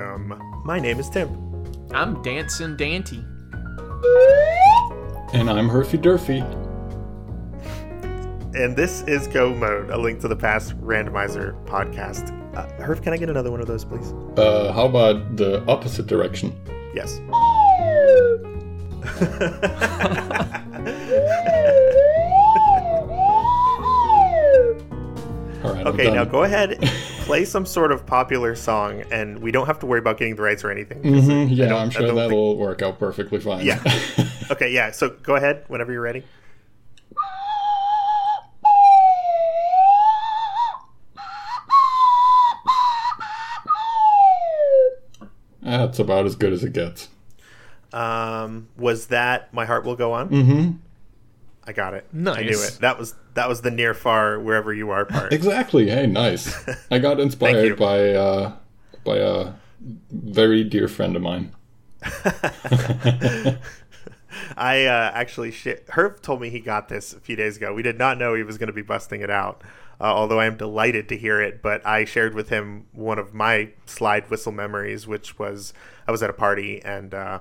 and welcome. My name is Tim. I'm Dancing Dante. And I'm Herfy Durfy. And this is Go Mode, a link to the past randomizer podcast. Uh, Herf, can I get another one of those, please? Uh, how about the opposite direction? Yes. All right. okay, now go ahead, play some sort of popular song, and we don't have to worry about getting the rights or anything. I Mhm, yeah, I'm sure don't think- that'll work out perfectly fine. Yeah. Okay, yeah. So go ahead whenever you're ready. That's about as good as it gets. Um, was that "My Heart Will Go On"? Mm-hmm. I got it. Nice. I knew it. That was that was the near far wherever you are part. Exactly. Hey, nice. I got inspired by uh, by a very dear friend of mine. I uh, actually, sh- Herb told me he got this a few days ago. We did not know he was going to be busting it out, uh, although I am delighted to hear it. But I shared with him one of my slide whistle memories, which was I was at a party and uh,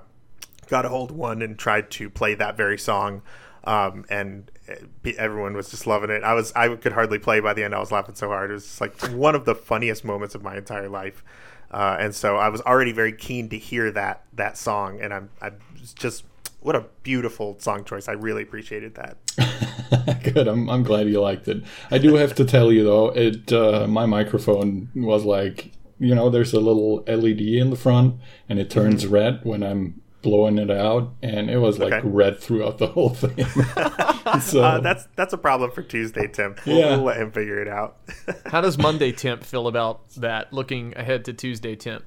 got a hold of one and tried to play that very song. Um, and uh, everyone was just loving it. I was I could hardly play by the end. I was laughing so hard. It was just like one of the funniest moments of my entire life. Uh, and so I was already very keen to hear that that song, and I'm I was just what a beautiful song choice. I really appreciated that. Good. I'm, I'm glad you liked it. I do have to tell you though, it uh, my microphone was like, you know, there's a little LED in the front, and it turns red when I'm blowing it out, and it was like Okay. red throughout the whole thing. so Uh, that's that's a problem for Tuesday, Tim. We'll, Yeah. we'll let him figure it out. How does Monday Temp feel about that? Looking ahead to Tuesday Temp.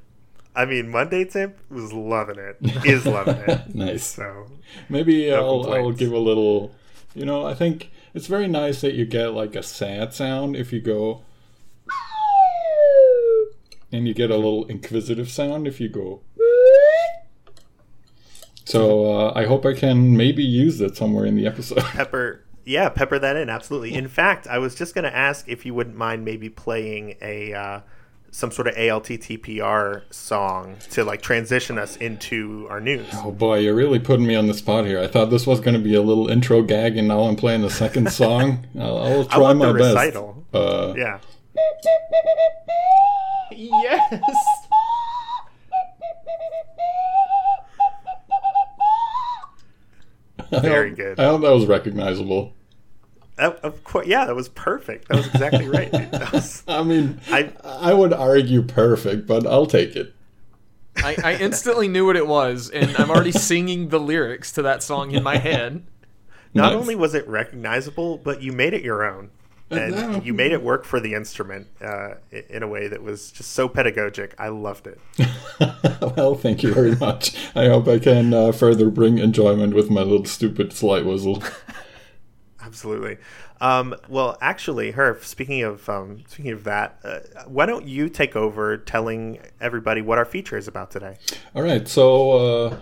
I mean, Monday Tim was loving it. Is loving it. nice. So Maybe No I'll, I'll give a little. You know, I think it's very nice that you get like a sad sound if you go. And you get a little inquisitive sound if you go. So uh, I hope I can maybe use it somewhere in the episode. pepper, yeah, pepper that in absolutely. In fact, I was just going to ask if you wouldn't mind maybe playing a uh, some sort of ALTTPR song to like transition us into our news. Oh boy, you're really putting me on the spot here. I thought this was going to be a little intro gag, and now I'm playing the second song. I'll, I'll I try want my the best. recital. Uh, Yeah. Yes. Very I good. I hope that was recognizable. Of, of course, yeah, that was perfect. That was exactly right. That was- I mean, I- I would argue perfect, but I'll take it. I, I instantly knew what it was, and I'm already singing the lyrics to that song in my head. not Nice. only was it recognizable, but you made it your own. And no. you made it work for the instrument uh, in a way that was just so pedagogic. I loved it. well, thank you very much. I hope I can uh, further bring enjoyment with my little stupid slide whistle. Absolutely. Um, well, actually, Herf, speaking of um, speaking of that, uh, why don't you take over telling everybody what our feature is about today? All right, so uh,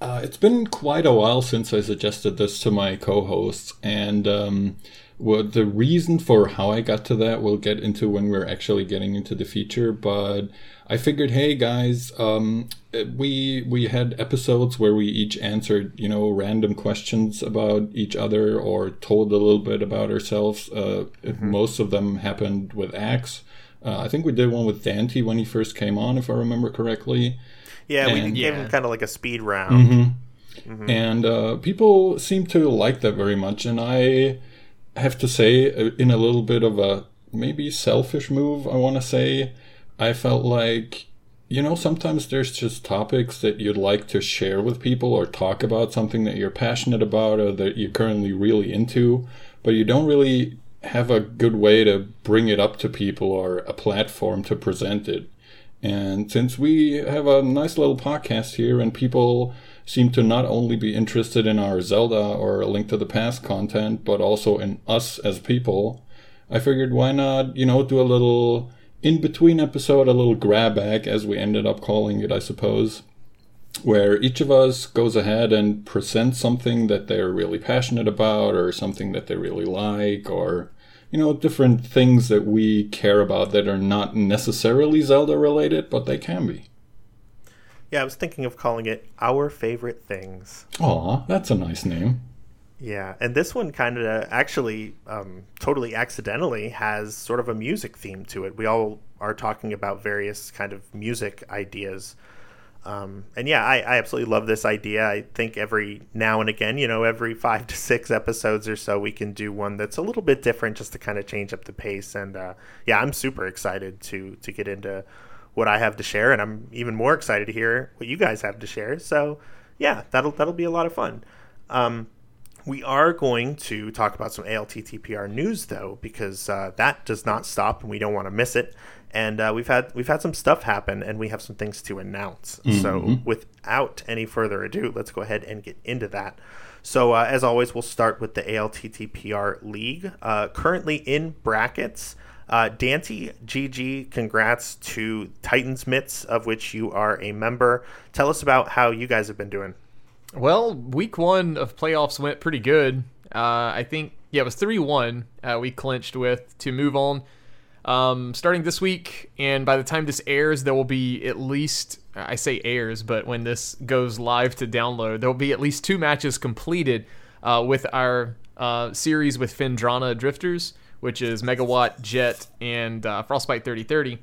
uh, it's been quite a while since I suggested this to my co-hosts, and um, what the reason for how I got to that we'll get into when we're actually getting into the feature. But I figured, hey guys, um, we we had episodes where we each answered you know random questions about each other or told a little bit about ourselves. Uh, Most of them happened with Axe. Uh, I think we did one with Dante when he first came on, if I remember correctly. Yeah, we gave Yeah. him kind of like a speed round. and uh, people seem to like that very much. And I have to say, uh, in a little bit of a maybe selfish move, I want to say, I felt like you know sometimes there's just topics that you'd like to share with people or talk about something that you're passionate about or that you're currently really into, but you don't really have a good way to bring it up to people or a platform to present it. And since we have a nice little podcast here and people seem to not only be interested in our Zelda or A Link to the Past content, but also in us as people, I figured why not, you know, do a little in between episode, a little grab bag, as we ended up calling it, I suppose, where each of us goes ahead and presents something that they're really passionate about or something that they really like or you know, different things that we care about that are not necessarily Zelda related, but they can be. Yeah, I was thinking of calling it Our Favorite Things. Aw, that's a nice name. Yeah, and this one kind of actually um, totally accidentally has sort of a music theme to it. We all are talking about various kind of music ideas. Um, and yeah, I, I absolutely love this idea. I think every now and again, you know, every five to six episodes or so, we can do one that's a little bit different just to kind of change up the pace. And uh, yeah, I'm super excited to to get into what I have to share, and I'm even more excited to hear what you guys have to share. So yeah, that'll that'll be a lot of fun. Um, we are going to talk about some ALTTPR news though, because uh, that does not stop, and we don't want to miss it. And uh, we've had we've had some stuff happen, and we have some things to announce. Mm-hmm. So without any further ado, let's go ahead and get into that. So uh, as always, we'll start with the ALTTPR League, uh, currently in brackets. Uh, Dante, GG, congrats to Titans Mitts, of which you are a member. Tell us about how you guys have been doing. Well, week one of playoffs went pretty good. Uh, I think, yeah, it was 3 1 uh, we clinched with to move on. Um, starting this week, and by the time this airs, there will be at least, I say airs, but when this goes live to download, there will be at least two matches completed uh, with our uh, series with Phendrana Drifters which is Megawatt, Jet, and uh, Frostbite 3030.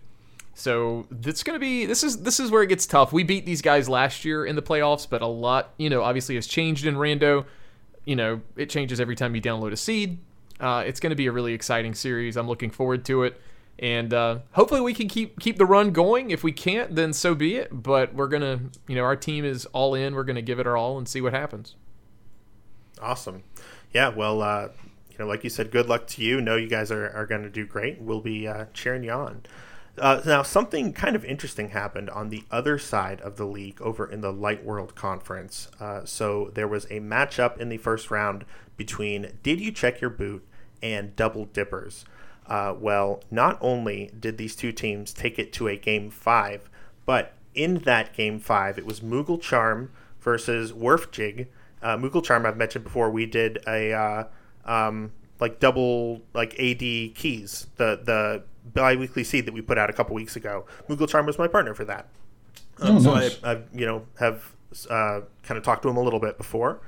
So it's gonna be this is this is where it gets tough. We beat these guys last year in the playoffs, but a lot you know obviously has changed in Rando. You know it changes every time you download a seed. Uh, it's going to be a really exciting series. I'm looking forward to it, and uh, hopefully we can keep keep the run going. If we can't, then so be it. But we're gonna you know our team is all in. We're gonna give it our all and see what happens. Awesome. Yeah. Well, uh, know, like you said, good luck to you. Know you guys are, are going to do great. We'll be uh, cheering you on. Uh, now, something kind of interesting happened on the other side of the league over in the Light World Conference. Uh, so there was a matchup in the first round between Did You Check Your Boot and Double Dippers. Uh, well, not only did these two teams take it to a game five, but in that game five, it was Moogle Charm versus Werf Jig. Uh, Moogle Charm, I've mentioned before, we did a uh, um, like double like AD keys, the the biweekly seed that we put out a couple weeks ago. Moogle Charm was my partner for that. Um, oh, so nice. I, I, you know, have uh, kind of talked to him a little bit before.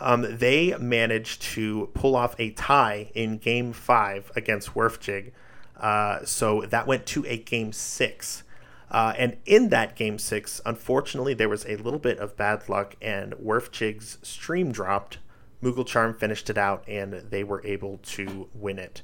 Um, they managed to pull off a tie in Game Five against Werfjig. Uh, so that went to a Game Six. Uh, and in that Game Six, unfortunately, there was a little bit of bad luck, and Werfjig's stream dropped Moogle Charm finished it out, and they were able to win it.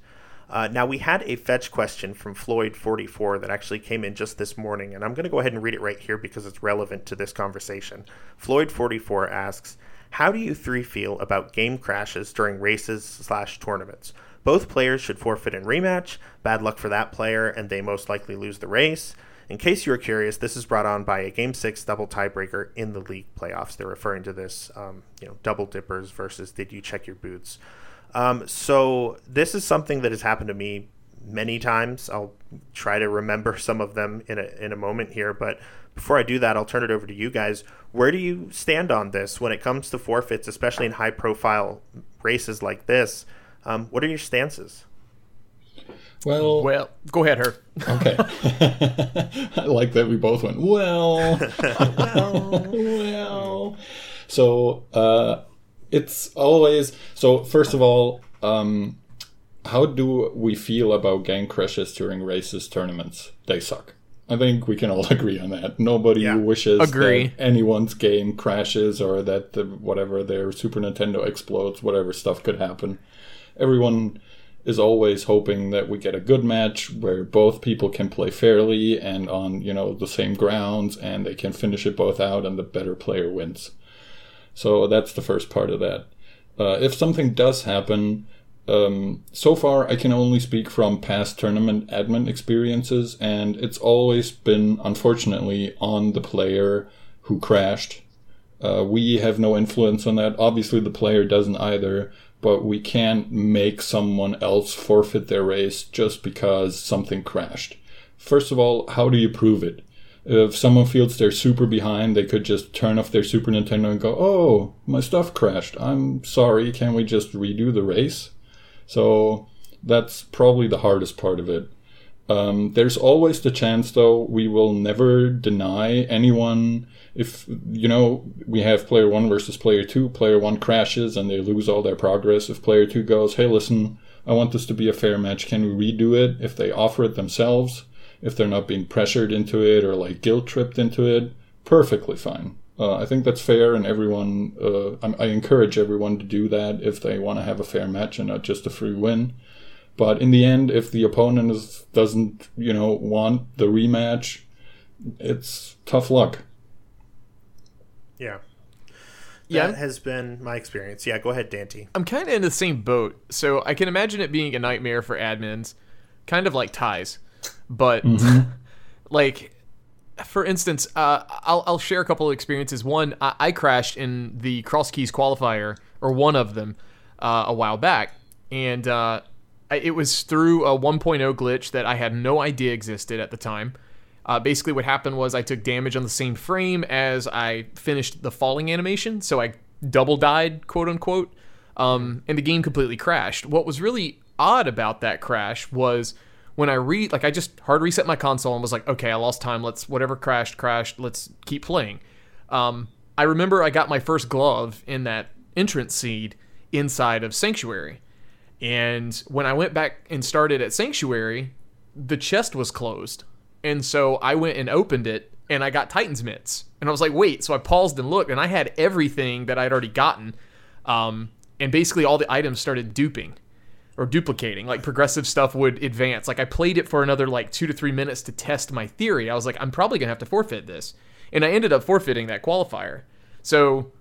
Uh, now, we had a fetch question from Floyd44 that actually came in just this morning, and I'm going to go ahead and read it right here because it's relevant to this conversation. Floyd44 asks, How do you three feel about game crashes during races slash tournaments? Both players should forfeit in rematch. Bad luck for that player, and they most likely lose the race. In case you are curious, this is brought on by a Game Six double tiebreaker in the league playoffs. They're referring to this, um, you know, double dippers versus did you check your boots? Um, so this is something that has happened to me many times. I'll try to remember some of them in a in a moment here, but before I do that, I'll turn it over to you guys. Where do you stand on this when it comes to forfeits, especially in high profile races like this? Um, what are your stances? Well, well, go ahead, her. Okay. I like that we both went, well, well, well. So, uh, it's always, so first of all, um, how do we feel about game crashes during races tournaments? They suck. I think we can all agree on that. Nobody yeah. wishes agree. that anyone's game crashes or that the, whatever their Super Nintendo explodes, whatever stuff could happen. Everyone is always hoping that we get a good match where both people can play fairly and on you know the same grounds and they can finish it both out and the better player wins. So that's the first part of that. Uh, if something does happen um, so far i can only speak from past tournament admin experiences and it's always been unfortunately on the player who crashed. Uh, we have no influence on that. Obviously the player doesn't either but we can't make someone else forfeit their race just because something crashed. First of all, how do you prove it? If someone feels they're super behind, they could just turn off their Super Nintendo and go, Oh, my stuff crashed. I'm sorry. Can we just redo the race? So That's probably the hardest part of it. Um, there's always the chance, though, we will never deny anyone. If, you know, we have player one versus player two, player one crashes and they lose all their progress. If player two goes, hey, listen, I want this to be a fair match, can we redo it? If they offer it themselves, if they're not being pressured into it or like guilt tripped into it, perfectly fine. Uh, I think that's fair, and everyone, uh, I, I encourage everyone to do that if they want to have a fair match and not just a free win. But in the end, if the opponent is, doesn't, you know, want the rematch, it's tough luck. Yeah. Yeah. That has been my experience. Yeah, go ahead, Dante. I'm kind of in the same boat, so I can imagine it being a nightmare for admins, kind of like ties. But like, for instance, uh, I'll I'll share a couple of experiences. One, I, I crashed in the Cross Keys qualifier, or one of them, uh, a while back, and uh, it was through a 1.0 glitch that I had no idea existed at the time. Uh, basically, what happened was I took damage on the same frame as I finished the falling animation, so I double died, quote unquote, um, and the game completely crashed. What was really odd about that crash was when I re like I just hard reset my console and was like, okay, I lost time. Let's whatever crashed, crashed. Let's keep playing. Um, I remember I got my first glove in that entrance seed inside of Sanctuary. And when I went back and started at Sanctuary, the chest was closed. And so I went and opened it and I got Titan's mitts. And I was like, wait. So I paused and looked and I had everything that I'd already gotten. Um, and basically all the items started duping or duplicating. Like progressive stuff would advance. Like I played it for another like two to three minutes to test my theory. I was like, I'm probably to have to forfeit this. And I ended up forfeiting that qualifier. So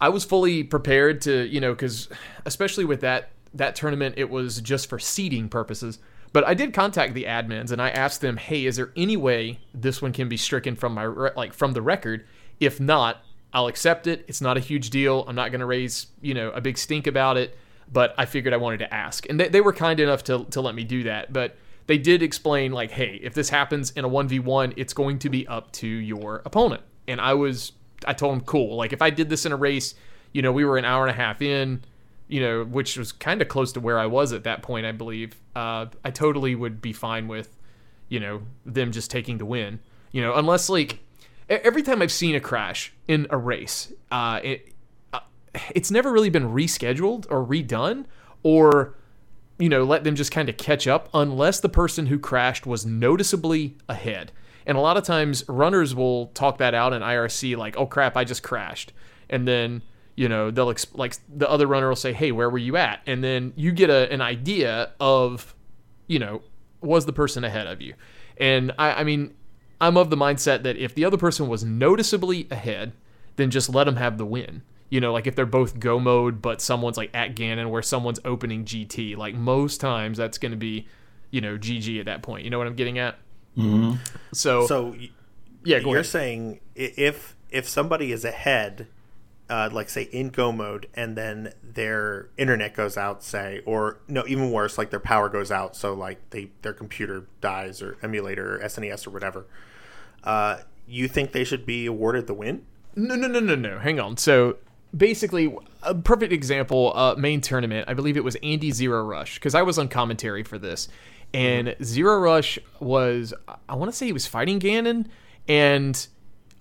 I was fully prepared to, you know, because especially with that that tournament, it was just for seeding purposes. But I did contact the admins and I asked them, "Hey, is there any way this one can be stricken from my re- like from the record? If not, I'll accept it. It's not a huge deal. I'm not going to raise, you know, a big stink about it." But I figured I wanted to ask, and they, they were kind enough to to let me do that. But they did explain like, "Hey, if this happens in a one v one, it's going to be up to your opponent." And I was I told them, cool. Like if I did this in a race, you know, we were an hour and a half in, you know, which was kind of close to where I was at that point, I believe. Uh, I totally would be fine with, you know, them just taking the win. You know, unless like every time I've seen a crash in a race, uh, it uh, it's never really been rescheduled or redone or you know let them just kind of catch up unless the person who crashed was noticeably ahead. And a lot of times runners will talk that out in IRC like, "Oh crap, I just crashed." And then, you know, they'll exp- like the other runner will say, "Hey, where were you at?" And then you get a, an idea of, you know, was the person ahead of you? And I I mean, I'm of the mindset that if the other person was noticeably ahead, then just let them have the win. You know, like if they're both go mode, but someone's like at Ganon where someone's opening GT, like most times that's going to be, you know, GG at that point. You know what I'm getting at? Mm-hmm. So, So yeah, go you're ahead. saying if if somebody is ahead, uh, like say in go mode, and then their internet goes out, say, or no, even worse, like their power goes out, so like they their computer dies or emulator or SNES or whatever. Uh, you think they should be awarded the win? No, no, no, no, no. Hang on. So basically, a perfect example, uh, main tournament. I believe it was Andy Zero Rush because I was on commentary for this, and Zero Rush was I want to say he was fighting Ganon, and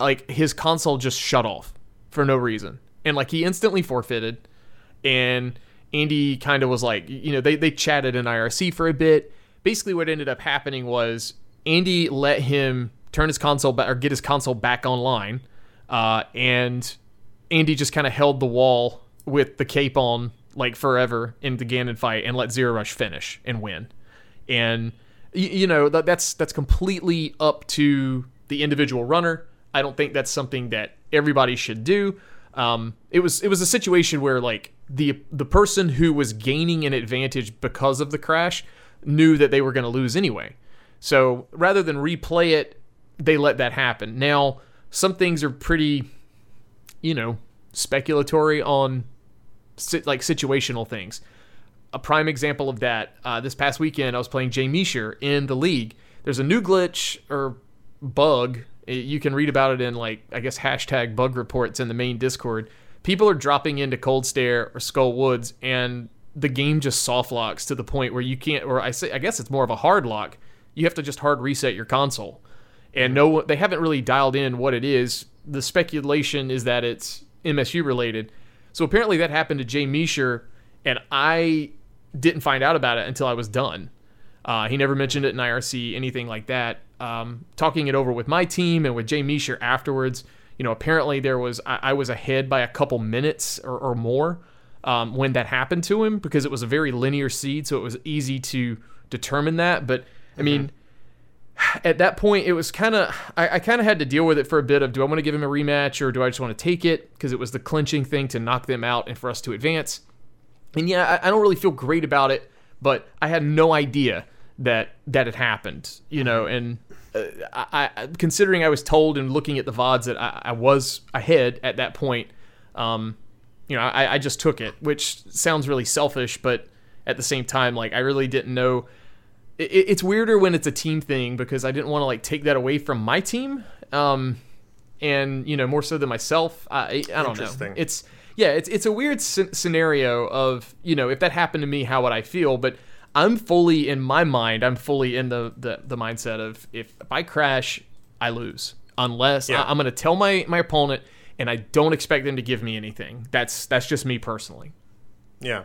like his console just shut off for no reason, and like he instantly forfeited, and Andy kind of was like, you know, they they chatted in IRC for a bit. Basically, what ended up happening was Andy let him turn his console back or get his console back online, uh, and Andy just kind of held the wall with the cape on like forever in the Ganon fight and let Zero Rush finish and win. And you know that, that's that's completely up to the individual runner. I don't think that's something that everybody should do. Um, it was it was a situation where like the the person who was gaining an advantage because of the crash knew that they were going to lose anyway. So rather than replay it, they let that happen. Now some things are pretty, you know, speculatory on like situational things. A prime example of that, uh, this past weekend, I was playing Jay Meisher in the league. There's a new glitch or bug. Eh, You can read about it in like I guess hashtag bug reports in the main Discord. People are dropping into Cold Stare or Skull Woods, and the game just soft locks to the point where you can't or I say I guess it's more of a hard lock. You have to just hard reset your console. And no they haven't really dialed in what it is. The speculation is that it's MSU related. So apparently that happened to Jay Meisher and I didn't find out about it until I was done. Uh, he never mentioned it in IRC, anything like that. Um, talking it over with my team and with Jay Meisher afterwards, you know, apparently there was I, I was ahead by a couple minutes or, or more um, when that happened to him because it was a very linear seed, so it was easy to determine that. But I mean, at that point, it was kind of I, I kind of had to deal with it for a bit of do I want to give him a rematch or do I just want to take it because it was the clinching thing to knock them out and for us to advance. And yeah, I, I don't really feel great about it, but I had no idea that that had happened, you know, and uh, I, I considering I was told and looking at the vods that I, I was ahead at that point, um, you know, I, I just took it, which sounds really selfish, but at the same time, like I really didn't know. It, it's weirder when it's a team thing because I didn't want to like take that away from my team, um, and you know more so than myself. I, I don't know. It's yeah, it's it's a weird sc- scenario of you know if that happened to me, how would I feel? But I'm fully in my mind. I'm fully in the the, the mindset of if, if I crash, I lose unless Yeah. I, I'm going to tell my my opponent, and I don't expect them to give me anything. That's that's just me personally. Yeah.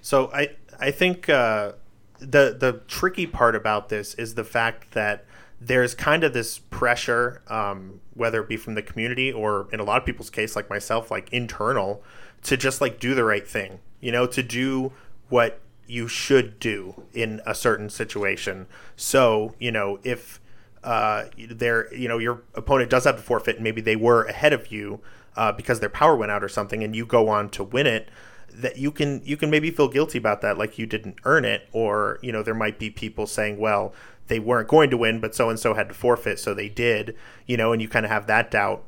So I I think uh, the the tricky part about this is the fact that there's kind of this pressure, um, whether it be from the community or in a lot of people's case, like myself, like internal, to just like do the right thing. You know, to do what you should do in a certain situation. So you know if uh, their you know your opponent does have to forfeit and maybe they were ahead of you uh, because their power went out or something and you go on to win it that you can you can maybe feel guilty about that like you didn't earn it or you know there might be people saying well they weren't going to win but so and so had to forfeit so they did you know and you kind of have that doubt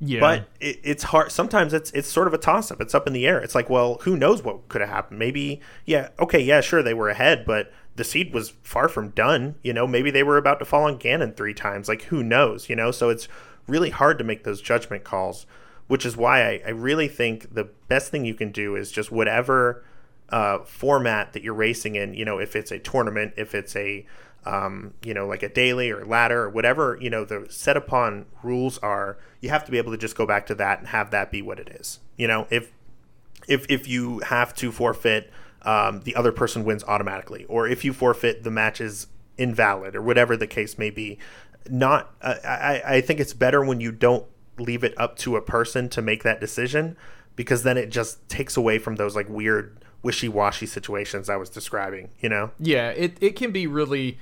Yeah, but it, it's hard. Sometimes it's it's sort of a toss up. It's up in the air. It's like, well, who knows what could have happened? Maybe, yeah, okay, yeah, sure, they were ahead, but the seed was far from done. You know, maybe they were about to fall on Ganon three times. Like, who knows? You know, so it's really hard to make those judgment calls, which is why I, I really think the best thing you can do is just whatever uh, format that you're racing in. You know, if it's a tournament, if it's a um, you know, like a daily or ladder or whatever, you know, the set upon rules are, you have to be able to just go back to that and have that be what it is. You know, if if if you have to forfeit, um, the other person wins automatically, or if you forfeit, the match is invalid, or whatever the case may be. Not, uh, I I think it's better when you don't leave it up to a person to make that decision, because then it just takes away from those like weird wishy washy situations I was describing. You know. Yeah, it, it can be really,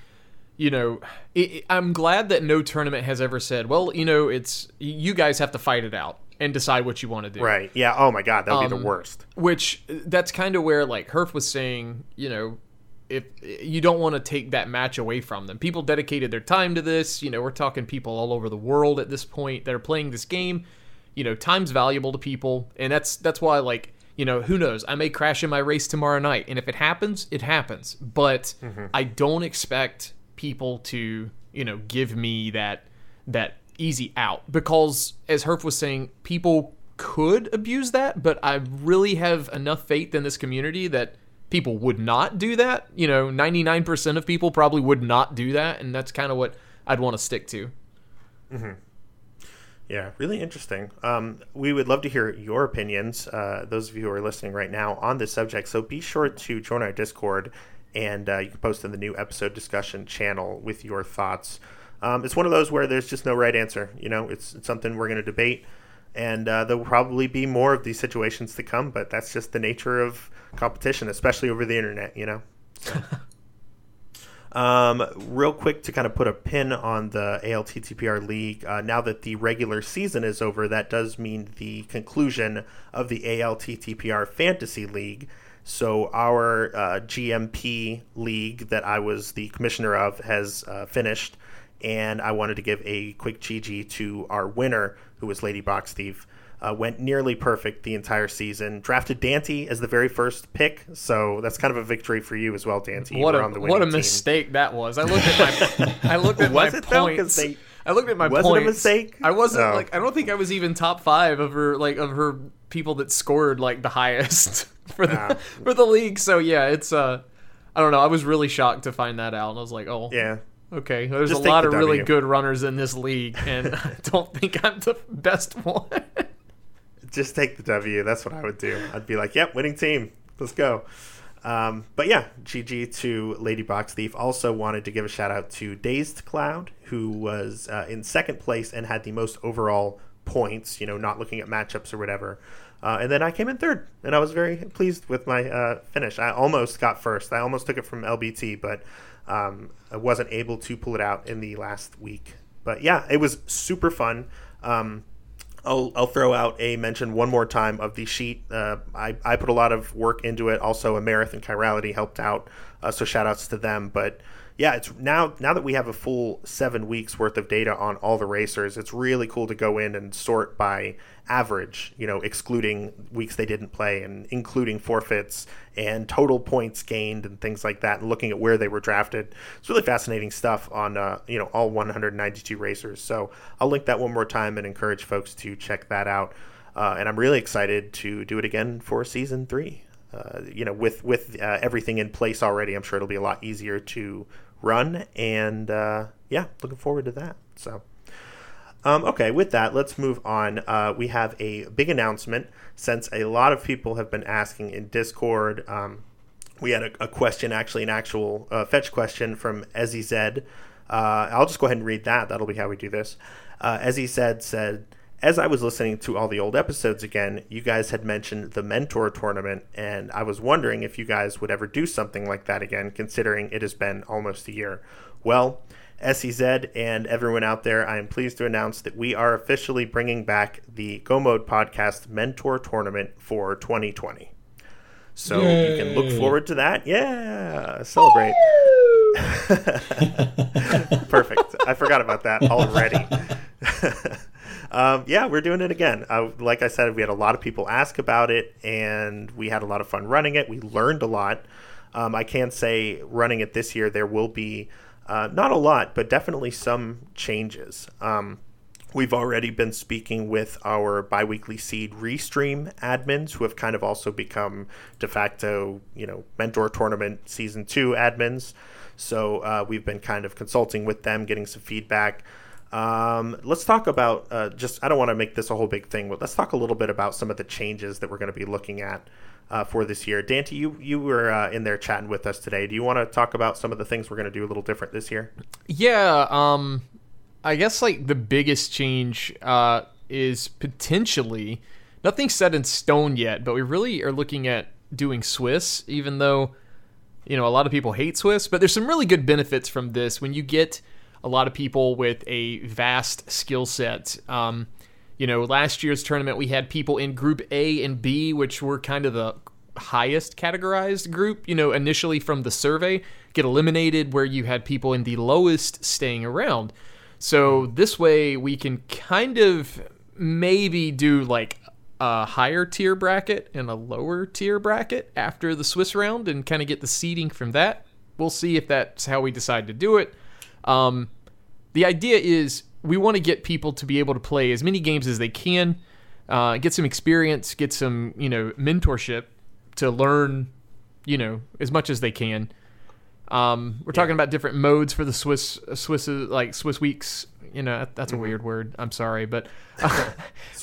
you know, it, I'm glad that no tournament has ever said, well, you know, it's you guys have to fight it out and decide what you want to do. Right. Yeah. Oh my God, that would be Um, the worst. Which that's kind of where like Herf was saying, you know, if you don't want to take that match away from them. People dedicated their time to this. You know, we're talking people all over the world at this point that are playing this game. You know, time's valuable to people, and that's that's why like you know who knows I may crash in my race tomorrow night, and if it happens, it happens. But I don't expect people to you know give me that that easy out because as Herf was saying, people could abuse that, but I really have enough faith in this community that people would not do that. You know, 99% of people probably would not do that, and that's kind of what I'd want to stick to. mm-hmm. Yeah, really interesting. Um, we would love to hear your opinions, uh, those of you who are listening right now, on this subject. So be sure to join our Discord, and uh, you can post in the new episode discussion channel with your thoughts. Um, it's one of those where there's just no right answer. You know, it's, it's something we're going to debate, and uh, there will probably be more of these situations to come. But that's just the nature of competition, especially over the internet. You know. Um, real quick to kind of put a pin on the ALTTPR league. Uh, now that the regular season is over, that does mean the conclusion of the ALTTPR fantasy league. So our uh, GMP league that I was the commissioner of has uh, finished, and I wanted to give a quick GG to our winner, who was Lady Box Thief. Uh, went nearly perfect the entire season. Drafted Dante as the very first pick, so that's kind of a victory for you as well, Dante. What a on the what a team. mistake that was. I looked at my I looked at Was my it though? 'Cause points. they- I looked at my Was it a mistake? I wasn't Oh. like I don't think I was even top five of her like of her people that scored like the highest for the for the league. So yeah, it's uh, I don't know. I was really shocked to find that out, and I was like, oh yeah. Okay, there's Just a lot the of w. really good runners in this league, and I don't think I'm the best one. Just take the W. That's what I would do. I'd be like, yep, winning team. Let's go. Um, but yeah, GG to Lady Box Thief. Also wanted to give a shout out to Dazed Cloud, who was uh, in second place and had the most overall points, you know, not looking at matchups or whatever. Uh, and then I came in third, and I was very pleased with my uh, finish. I almost got first. I almost took it from LBT, but um, I wasn't able to pull it out in the last week. But yeah, it was super fun. Um, I'll, I'll throw out a mention one more time of the sheet. Uh, I, I put a lot of work into it. Also, Amerith and Chirality helped out, uh, so shout outs to them. But yeah, it's now now that we have a full seven weeks worth of data on all the racers, it's really cool to go in and sort by average, you know, excluding weeks they didn't play and including forfeits and total points gained and things like that, and looking at where they were drafted. It's really fascinating stuff on uh, you know all 192 racers. So I'll link that one more time and encourage folks to check that out. Uh, and I'm really excited to do it again for season three. Uh, you know, with with uh, everything in place already, I'm sure it'll be a lot easier to run. And uh, yeah, looking forward to that. So, um, okay, with that, let's move on. Uh, we have a big announcement since a lot of people have been asking in Discord. Um, we had a, a, question, actually, an actual uh, fetch question from Ezzy Zed. Uh, I'll just go ahead and read that. That'll be how we do this. Uh, Ezzy said, said, as I was listening to all the old episodes again, you guys had mentioned the mentor tournament, and I was wondering if you guys would ever do something like that again, considering it has been almost a year. Well, SEZ and everyone out there, I am pleased to announce that we are officially bringing back the Go Mode Podcast Mentor Tournament for 2020. So Yay. you can look forward to that. Yeah, celebrate. Perfect. I forgot about that already. um, yeah, we're doing it again. Uh, like I said, we had a lot of people ask about it, and we had a lot of fun running it. We learned a lot. Um, I can say running it this year, there will be uh, not a lot, but definitely some changes. Um, we've already been speaking with our biweekly seed restream admins who have kind of also become de facto, you know, mentor tournament season two admins. So uh, we've been kind of consulting with them, getting some feedback. Um, let's talk about uh, just, I don't want to make this a whole big thing, but let's talk a little bit about some of the changes that we're going to be looking at uh, for this year. Dante, you, you were uh, in there chatting with us today. Do you want to talk about some of the things we're going to do a little different this year? Yeah. Um, I guess like the biggest change uh, is potentially nothing set in stone yet, but we really are looking at doing Swiss, even though you know a lot of people hate Swiss. But there's some really good benefits from this when you get a lot of people with a vast skill set. Um, you know, last year's tournament, we had people in Group A and B, which were kind of the highest categorized group, you know, initially from the survey, get eliminated, where you had people in the lowest staying around. So this way, we can kind of maybe do like a higher tier bracket and a lower tier bracket after the Swiss round and kind of get the seeding from that. We'll see if that's how we decide to do it. Um, the idea is we want to get people to be able to play as many games as they can, uh, get some experience, get some you know mentorship to learn, you know, as much as they can. Um, we're yeah. talking about different modes for the Swiss Swiss like Swiss weeks. You know, that's a mm-hmm. weird word. I'm sorry, but uh,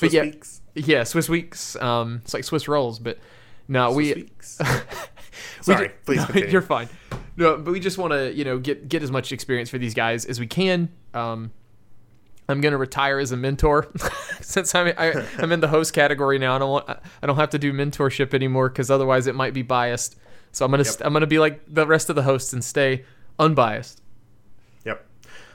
but yeah, weeks. yeah, Swiss weeks. Um, it's like Swiss rolls, but no, Swiss we. sorry, we just, please. No, you're fine. No, but we just want to you know get get as much experience for these guys as we can. Um, I'm gonna retire as a mentor since I'm I, am i am in the host category now. I don't want I don't have to do mentorship anymore because otherwise it might be biased. So I'm gonna yep. I'm gonna be like the rest of the hosts and stay unbiased.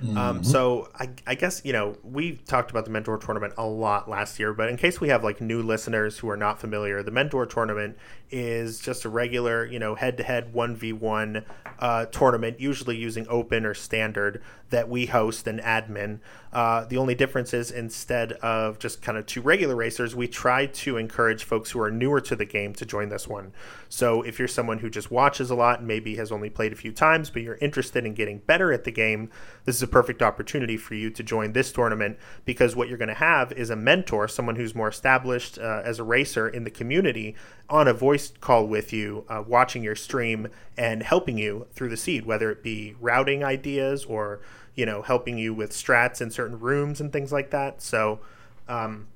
Um, mm-hmm. Um, so I, I, guess you know we talked about the mentor tournament a lot last year, but in case we have like new listeners who are not familiar, the mentor tournament is just a regular you know head to head one v one uh, tournament, usually using open or standard that we host and admin. Uh, the only difference is instead of just kind of two regular racers, we try to encourage folks who are newer to the game to join this one. So if you're someone who just watches a lot and maybe has only played a few times, but you're interested in getting better at the game, this is a perfect opportunity for you to join this tournament because what you're going to have is a mentor, someone who's more established uh, as a racer in the community, on a voice call with you, uh, watching your stream and helping you through the seed, whether it be routing ideas or you know helping you with strats in certain rooms and things like that. So. Um,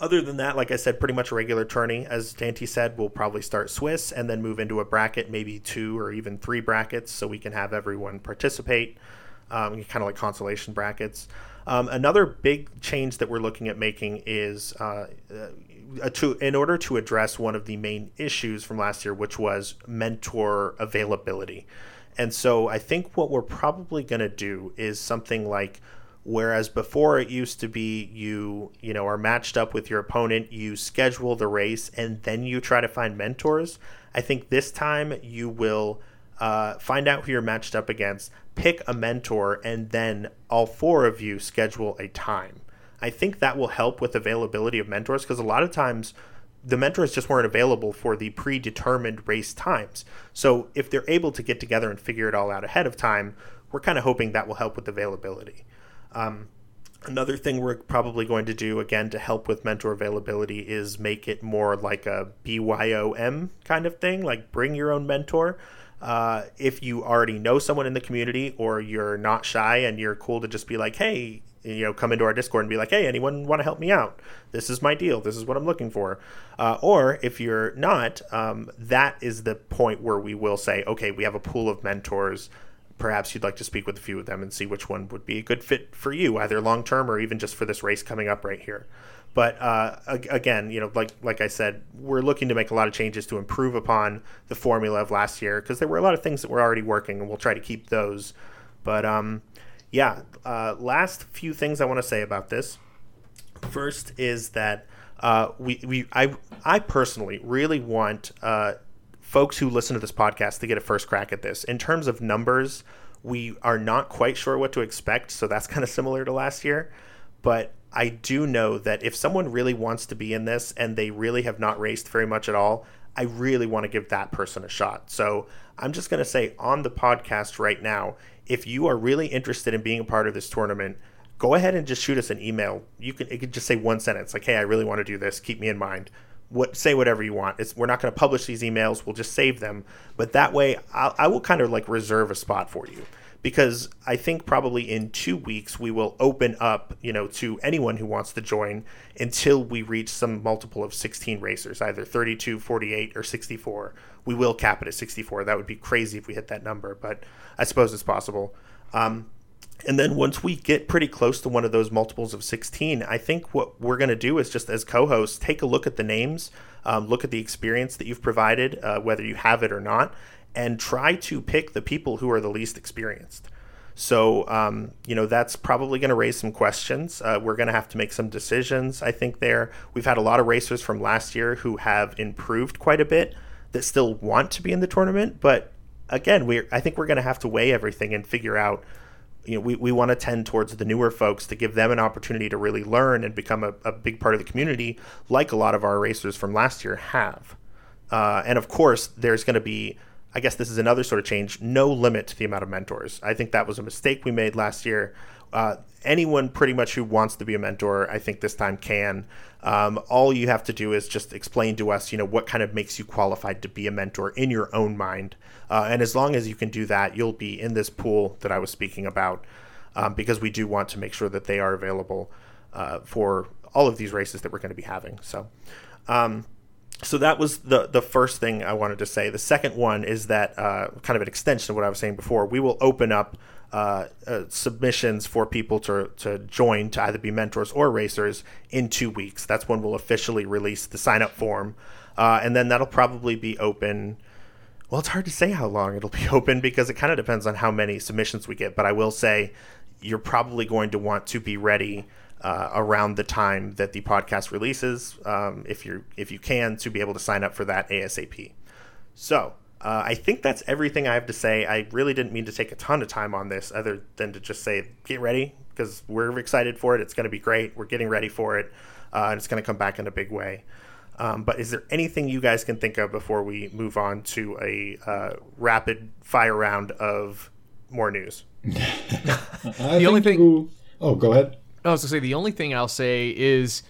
other than that, like I said, pretty much a regular tourney. As Dante said, we'll probably start Swiss and then move into a bracket, maybe two or even three brackets, so we can have everyone participate, um, kind of like consolation brackets. Um, another big change that we're looking at making is uh, uh, to in order to address one of the main issues from last year, which was mentor availability. And so I think what we're probably going to do is something like whereas before it used to be you you know are matched up with your opponent you schedule the race and then you try to find mentors i think this time you will uh, find out who you're matched up against pick a mentor and then all four of you schedule a time. I think that will help with availability of mentors because a lot of times the mentors just weren't available for the predetermined race times. So if they're able to get together and figure it all out ahead of time we're kind of hoping that will help with availability. Um, another thing we're probably going to do again to help with mentor availability is make it more like a BYOM kind of thing, like bring your own mentor. Uh, if you already know someone in the community or you're not shy and you're cool to just be like, hey, you know, come into our Discord and be like, hey, anyone want to help me out? This is my deal. This is what I'm looking for. Uh, or if you're not, um, that is the point where we will say, okay, we have a pool of mentors perhaps you'd like to speak with a few of them and see which one would be a good fit for you, either long term or even just for this race coming up right here. But uh, again, you know, like like I said, we're looking to make a lot of changes to improve upon the formula of last year because there were a lot of things that were already working, and we'll try to keep those. But um, yeah, uh, last few things I want to say about this. First is that uh, we we I I personally really want uh, folks who listen to this podcast to get a first crack at this. In terms of numbers, we are not quite sure what to expect, so that's kind of similar to last year. But I do know that if someone really wants to be in this and they really have not raced very much at all, I really want to give that person a shot. So I'm just going to say on the podcast right now, if you are really interested in being a part of this tournament, go ahead and just shoot us an email. You can it could just say one sentence like, "Hey, I really want to do this. Keep me in mind." what say whatever you want. It's, we're not going to publish these emails. We'll just save them. But that way, I'll, I will kind of like reserve a spot for you because I think probably in two weeks we will open up, you know, to anyone who wants to join until we reach some multiple of 16 racers, either 32, 48, or 64. We will cap it at 64. That would be crazy if we hit that number, but I suppose it's possible. Um, and then once we get pretty close to one of those multiples of 16, I think what we're going to do is just as co hosts, take a look at the names, um, look at the experience that you've provided, uh, whether you have it or not, and try to pick the people who are the least experienced. So, um, you know, that's probably going to raise some questions. Uh, we're going to have to make some decisions, I think, there. We've had a lot of racers from last year who have improved quite a bit that still want to be in the tournament. But again, we I think we're going to have to weigh everything and figure out you know, we, we want to tend towards the newer folks to give them an opportunity to really learn and become a, a big part of the community, like a lot of our racers from last year have. Uh, and of course, there's going to be, I guess this is another sort of change, no limit to the amount of mentors. I think that was a mistake we made last year. Uh, anyone pretty much who wants to be a mentor, I think this time can. Um, all you have to do is just explain to us, you know, what kind of makes you qualified to be a mentor in your own mind. Uh, and as long as you can do that, you'll be in this pool that I was speaking about, um, because we do want to make sure that they are available uh, for all of these races that we're going to be having. So. Um, so that was the the first thing I wanted to say. The second one is that uh, kind of an extension of what I was saying before. We will open up uh, uh, submissions for people to, to join to either be mentors or racers in two weeks. That's when we'll officially release the sign up form. Uh, and then that'll probably be open. Well, it's hard to say how long it'll be open because it kind of depends on how many submissions we get. But I will say you're probably going to want to be ready uh, around the time that the podcast releases, um, if you if you can, to be able to sign up for that ASAP. So uh, I think that's everything I have to say. I really didn't mean to take a ton of time on this, other than to just say, get ready, because we're excited for it. It's going to be great. We're getting ready for it, uh, and it's going to come back in a big way. Um, but is there anything you guys can think of before we move on to a uh, rapid fire round of more news? the only thing- You, oh, go ahead. I was gonna say the only thing I'll say is,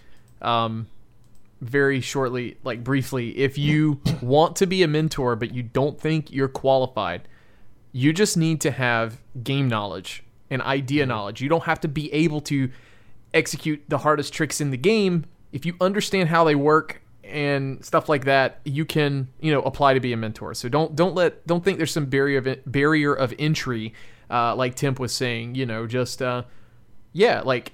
um, very shortly, like briefly, if you want to be a mentor but you don't think you're qualified, you just need to have game knowledge and idea knowledge. You don't have to be able to execute the hardest tricks in the game. If you understand how they work and stuff like that, you can you know apply to be a mentor. So don't don't let don't think there's some barrier of barrier of entry, uh, like Temp was saying. You know, just uh, yeah, like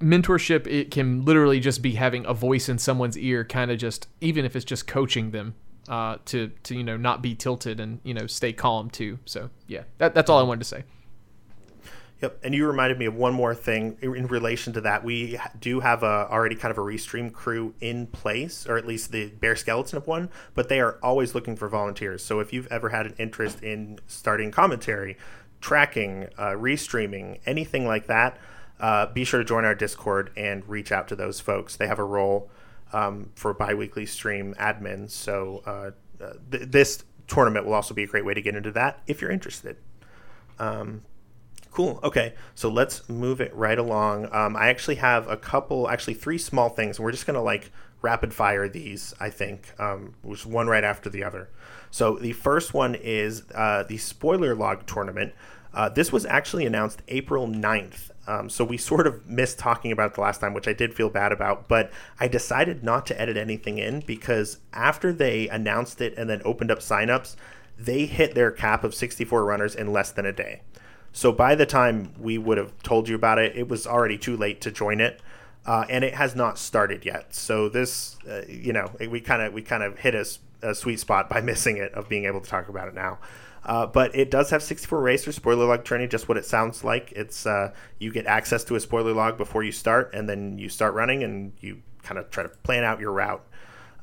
mentorship it can literally just be having a voice in someone's ear kind of just even if it's just coaching them uh, to to you know not be tilted and you know stay calm too so yeah that, that's all i wanted to say Yep, and you reminded me of one more thing in relation to that. We do have a already kind of a restream crew in place, or at least the bare skeleton of one. But they are always looking for volunteers. So if you've ever had an interest in starting commentary, tracking, uh, restreaming, anything like that, uh, be sure to join our Discord and reach out to those folks. They have a role um, for biweekly stream admins. So uh, th- this tournament will also be a great way to get into that if you're interested. Um, Cool. Okay. So let's move it right along. Um, I actually have a couple, actually three small things. We're just gonna like rapid fire these. I think, um, which one right after the other. So the first one is uh, the spoiler log tournament. Uh, this was actually announced April 9th. Um, so we sort of missed talking about it the last time, which I did feel bad about. But I decided not to edit anything in because after they announced it and then opened up signups, they hit their cap of 64 runners in less than a day. So by the time we would have told you about it, it was already too late to join it, uh, and it has not started yet. So this, uh, you know, we kind of we kind of hit a sweet spot by missing it of being able to talk about it now. Uh, but it does have 64 racers, spoiler log tourney, just what it sounds like. It's uh, you get access to a spoiler log before you start, and then you start running, and you kind of try to plan out your route.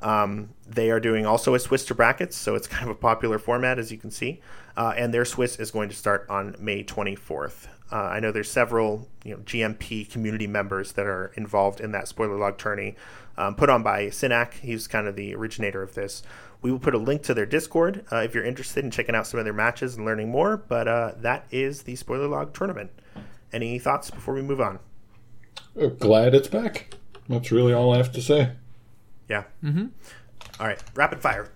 Um, they are doing also a Swiss to brackets, so it's kind of a popular format, as you can see. Uh, and their Swiss is going to start on May 24th. Uh, I know there's several you know GMP community members that are involved in that spoiler log tourney, um, put on by Synac. He's kind of the originator of this. We will put a link to their Discord uh, if you're interested in checking out some of their matches and learning more. But uh, that is the spoiler log tournament. Any thoughts before we move on? Glad it's back. That's really all I have to say. Yeah. Mm-hmm. All right. Rapid fire.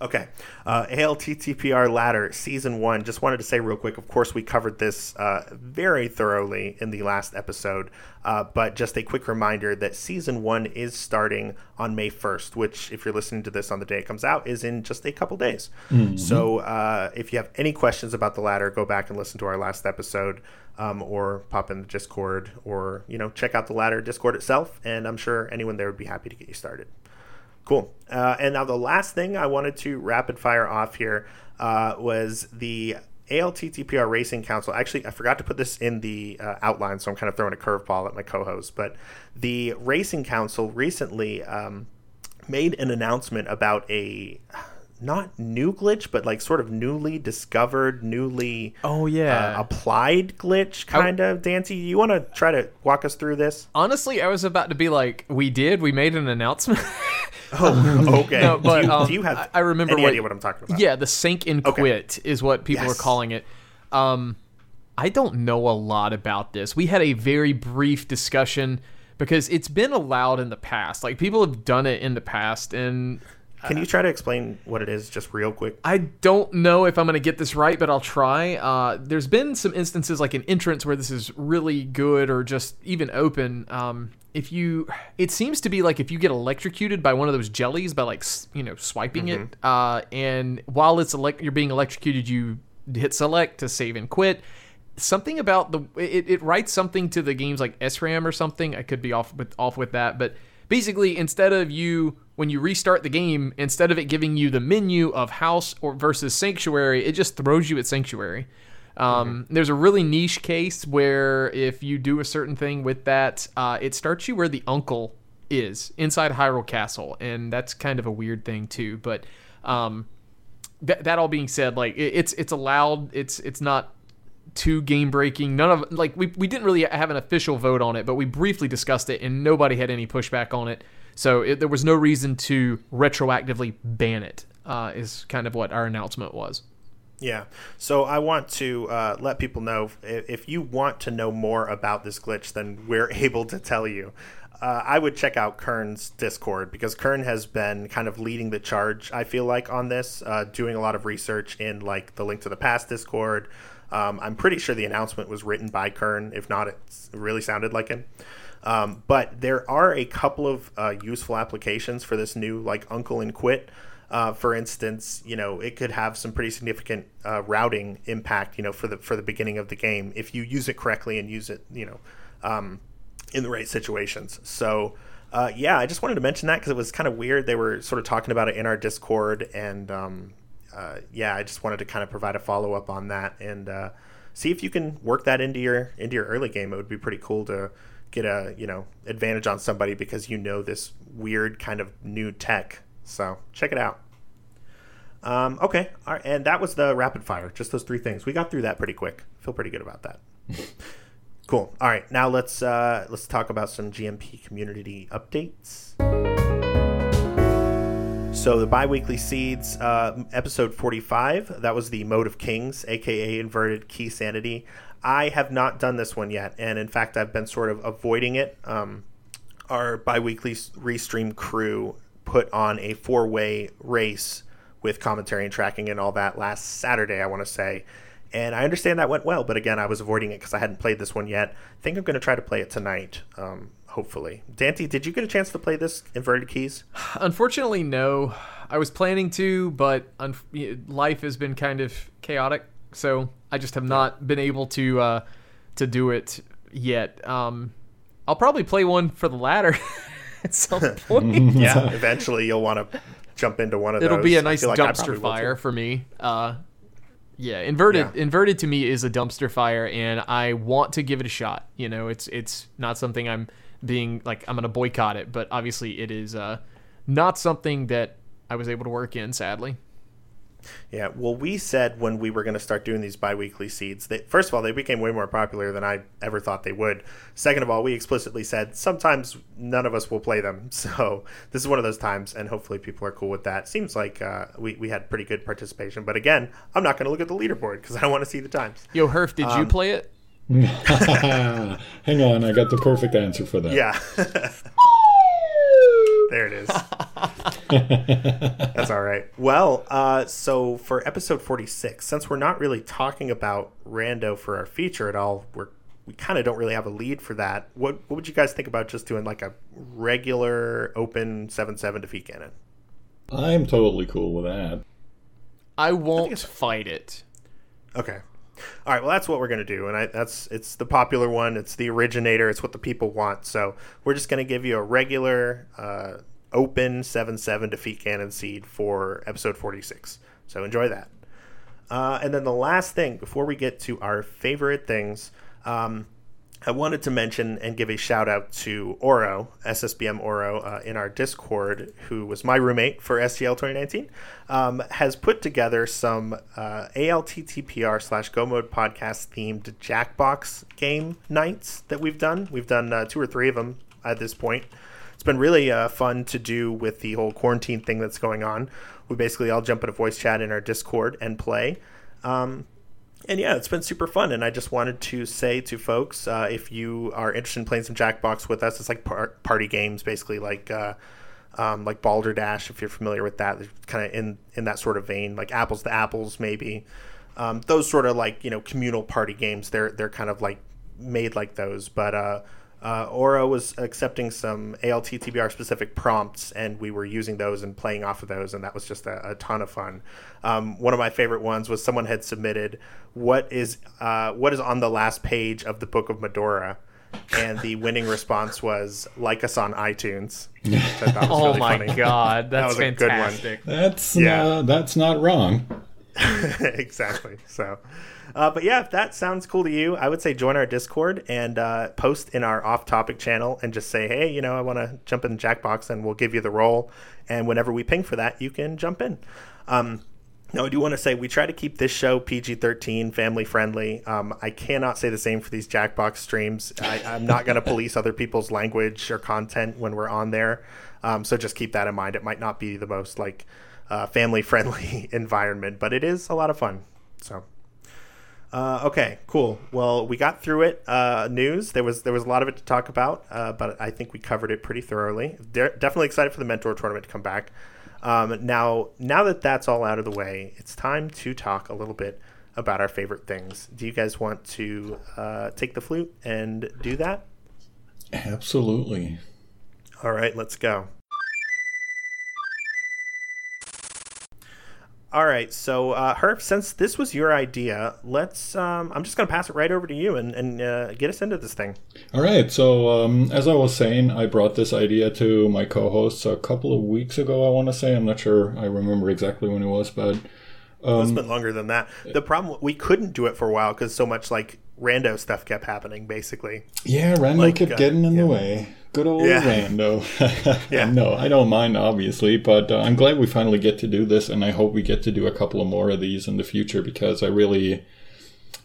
Okay. Uh, ALTTPR ladder season one. Just wanted to say real quick. Of course, we covered this uh, very thoroughly in the last episode, uh, but just a quick reminder that season one is starting on May first, which, if you're listening to this on the day it comes out, is in just a couple days. So, uh, if you have any questions about the ladder, go back and listen to our last episode. Um, or pop in the Discord, or you know, check out the ladder Discord itself, and I'm sure anyone there would be happy to get you started. Cool. Uh, and now the last thing I wanted to rapid fire off here uh, was the ALTTPR Racing Council. Actually, I forgot to put this in the uh, outline, so I'm kind of throwing a curveball at my co-host. But the Racing Council recently um, made an announcement about a not new glitch, but like sort of newly discovered, newly Oh, yeah. uh, applied glitch, kind of. Dancy, you want to try to walk us through this? honestly i was about to be like we did we made an announcement Oh, okay. No, but, do, you, um, do you have I- I remember any what- idea what I'm talking about? Yeah, the sink and Okay. quit is what people Yes. are calling it. Um, I don't know a lot about this. We had a very brief discussion because it's been allowed in the past. Like people have done it in the past, and Can you try to explain what it is just real quick? I don't know if I'm going to get this right, but I'll try. Uh, there's been some instances like an entrance where this is really good or just even open. Um, if you, it seems to be like if you get electrocuted by one of those jellies by like you know swiping it, uh, and while it's elect- you're being electrocuted, you hit select to save and quit. Something about the it, it writes something to the games like SRAM or something. I could be off with off with that, but basically instead of you when you restart the game instead of it giving you the menu of house or versus sanctuary it just throws you at sanctuary. Um, there's a really niche case where if you do a certain thing with that uh, it starts you where the uncle is inside hyrule castle and that's kind of a weird thing too but um, that, that all being said like it, it's it's allowed it's it's not too game breaking. None of like we we didn't really have an official vote on it, but we briefly discussed it, and nobody had any pushback on it. So it, there was no reason to retroactively ban it. Uh, is kind of what our announcement was. Yeah. So I want to uh, let people know if, if you want to know more about this glitch, then we're able to tell you. Uh, I would check out Kern's Discord because Kern has been kind of leading the charge. I feel like on this, uh, doing a lot of research in like the Link to the Past Discord. Um, I'm pretty sure the announcement was written by Kern. If not, it really sounded like him. Um, but there are a couple of uh, useful applications for this new like Uncle and Quit. Uh, for instance, you know, it could have some pretty significant uh, routing impact, you know, for the for the beginning of the game if you use it correctly and use it, you know, um, in the right situations. So, uh, yeah, I just wanted to mention that because it was kind of weird. They were sort of talking about it in our Discord, and um, uh, yeah, I just wanted to kind of provide a follow up on that and uh, see if you can work that into your into your early game. It would be pretty cool to get a you know advantage on somebody because you know this weird kind of new tech. So check it out. Um, okay, All right. and that was the rapid fire. Just those three things. We got through that pretty quick. Feel pretty good about that. cool. All right, now let's uh, let's talk about some GMP community updates. So the biweekly seeds, uh, episode forty-five. That was the mode of kings, aka inverted key sanity. I have not done this one yet, and in fact, I've been sort of avoiding it. Um, our biweekly restream crew put on a four-way race with commentary and tracking and all that last Saturday, I want to say. And I understand that went well, but again, I was avoiding it because I hadn't played this one yet. I think I'm going to try to play it tonight, um, hopefully. Dante, did you get a chance to play this Inverted Keys? Unfortunately, no. I was planning to, but un- life has been kind of chaotic, so I just have not been able to uh, to do it yet. Um, I'll probably play one for the latter at some point. yeah, eventually you'll want to jump into one of those. It'll be a nice like dumpster fire for me. Uh, yeah, inverted yeah. inverted to me is a dumpster fire, and I want to give it a shot. You know, it's it's not something I'm being like I'm gonna boycott it, but obviously it is uh, not something that I was able to work in. Sadly. Yeah, well, we said when we were going to start doing these biweekly seeds that first of all they became way more popular than I ever thought they would. Second of all, we explicitly said sometimes none of us will play them, so this is one of those times, and hopefully people are cool with that. Seems like uh, we we had pretty good participation, but again, I'm not going to look at the leaderboard because I don't want to see the times. Yo, Herf, did um, you play it? Hang on, I got the perfect answer for that. Yeah. there it is. That's all right. Well, uh, so for episode 46, since we're not really talking about Rando for our feature at all, we're we kind of don't really have a lead for that. What what would you guys think about just doing like a regular open seven seven defeat Ganon? I'm totally cool with that. I won't I fight it. Okay. All right, well that's what we're gonna do, and I, that's it's the popular one. It's the originator. It's what the people want. So we're just gonna give you a regular uh, open seven seven defeat Ganon seed for episode forty six. So enjoy that. Uh, and then the last thing before we get to our favorite things, um, I wanted to mention and give a shout out to Oro, SSBM Oro, uh, in our Discord, who was my roommate for STL 2019, um, has put together some uh, ALTTPR slash Go Mode podcast themed Jackbox game nights that we've done. We've done uh, two or three of them at this point. It's been really uh, fun to do with the whole quarantine thing that's going on. We basically all jump in a voice chat in our Discord and play. Um, and yeah, it's been super fun. And I just wanted to say to folks, uh, if you are interested in playing some Jackbox with us, it's like par- party games, basically like uh, um, like Balderdash, if you're familiar with that, kind of in in that sort of vein, like Apples to Apples, maybe. Um, those sort of like you know communal party games. They're they're kind of like made like those, but uh, uh, Oro was accepting some ALTTPR specific prompts, and we were using those and playing off of those, and that was just a, a ton of fun. Um, one of my favorite ones was someone had submitted what is uh, what is on the last page of the Book of Mudora, and the winning response was like us on iTunes. oh really my funny. god, that's that fantastic! That's yeah, uh, that's not wrong. exactly. So. Uh, but yeah, if that sounds cool to you, I would say join our Discord and uh, post in our off-topic channel and just say, hey, you know, I want to jump in Jackbox, and we'll give you the role. And whenever we ping for that, you can jump in. Um, no, I do want to say we try to keep this show PG 13, family friendly. Um, I cannot say the same for these Jackbox streams. I, am not going to police other people's language or content when we're on there. Um, so just keep that in mind. It might not be the most like uh, family friendly environment, but it is a lot of fun. So. Uh, okay, cool. Well, we got through it. Uh, news. There was there was a lot of it to talk about, uh, but I think we covered it pretty thoroughly. De- definitely excited for the mentor tournament to come back. Um, now, now that that's all out of the way, it's time to talk a little bit about our favorite things. Do you guys want to uh, take the flute and do that? Absolutely. All right, let's go. All right, so uh, Herf, since this was your idea, let's. Um, I'm just going to pass it right over to you and, and uh, get us into this thing. All right. So, um, as I was saying, I brought this idea to my co hosts a couple of weeks ago, I want to say. I'm not sure I remember exactly when it was, but. Um, it's been longer than that. The problem, we couldn't do it for a while because so much like rando stuff kept happening, basically. Yeah, rando like, kept uh, getting in yeah. the way. Good old yeah. rando. yeah. no, I don't mind, obviously, but uh, I'm glad we finally get to do this, and I hope we get to do a couple of more of these in the future because I really.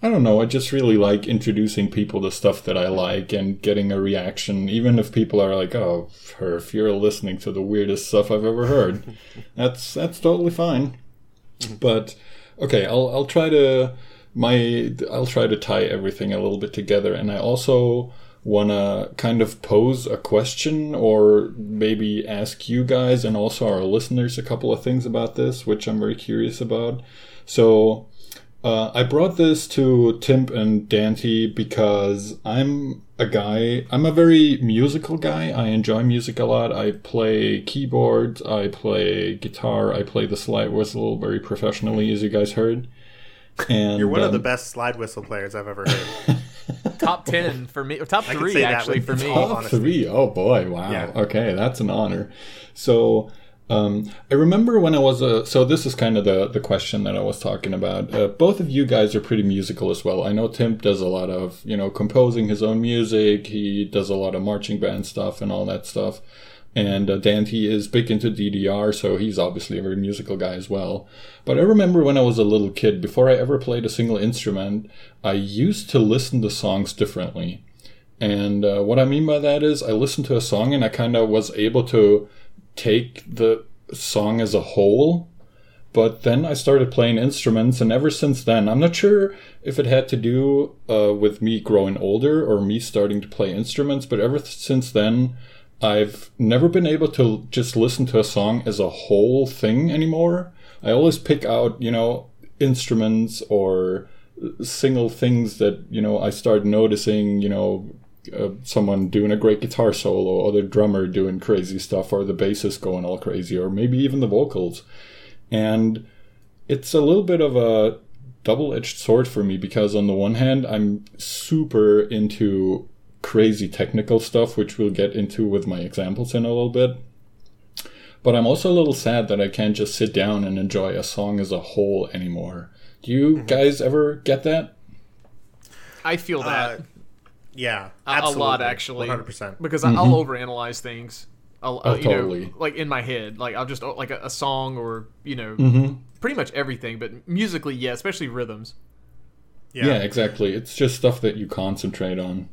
I don't know. I just really like introducing people to stuff that I like and getting a reaction, even if people are like, "Oh, if you're listening to the weirdest stuff I've ever heard." that's that's totally fine. But okay, I'll I'll try to my I'll try to tie everything a little bit together, and I also want to kind of pose a question or maybe ask you guys and also our listeners a couple of things about this, which I'm very curious about. So uh, I brought this to Tim and Dante because I'm a guy, I'm a very musical guy. I enjoy music a lot. I play keyboards, I play guitar, I play the slide whistle very professionally, as you guys heard. And You're one um, of the best slide whistle players I've ever heard. top ten for me, or top three actually for me. Top three, oh boy, wow. Yeah. Okay, that's an honor. So um, I remember when I was a so this is kind of the the question that I was talking about. Uh, both of you guys are pretty musical as well. I know Tim does a lot of you know composing his own music. He does a lot of marching band stuff and all that stuff. And uh, Dante is big into DDR, so he's obviously a very musical guy as well. But I remember when I was a little kid, before I ever played a single instrument, I used to listen to songs differently. And uh, what I mean by that is, I listened to a song and I kind of was able to take the song as a whole. But then I started playing instruments, and ever since then, I'm not sure if it had to do uh, with me growing older or me starting to play instruments, but ever since then, I've never been able to just listen to a song as a whole thing anymore. I always pick out, you know, instruments or single things that, you know, I start noticing, you know, uh, someone doing a great guitar solo or the drummer doing crazy stuff or the bassist going all crazy or maybe even the vocals. And it's a little bit of a double-edged sword for me because on the one hand, I'm super into crazy technical stuff, which we'll get into with my examples in a little bit. But I'm also a little sad that I can't just sit down and enjoy a song as a whole anymore. Do you mm-hmm. guys ever get that? I feel that. Uh, yeah, a, a, lot actually, 100%. Because mm-hmm. I'll overanalyze things. I'll, oh, uh, you totally. Know, like in my head, like I'll just oh, like a, a song or you know, mm-hmm. pretty much everything. But musically, yeah, especially rhythms. Yeah. yeah, exactly. It's just stuff that you concentrate on.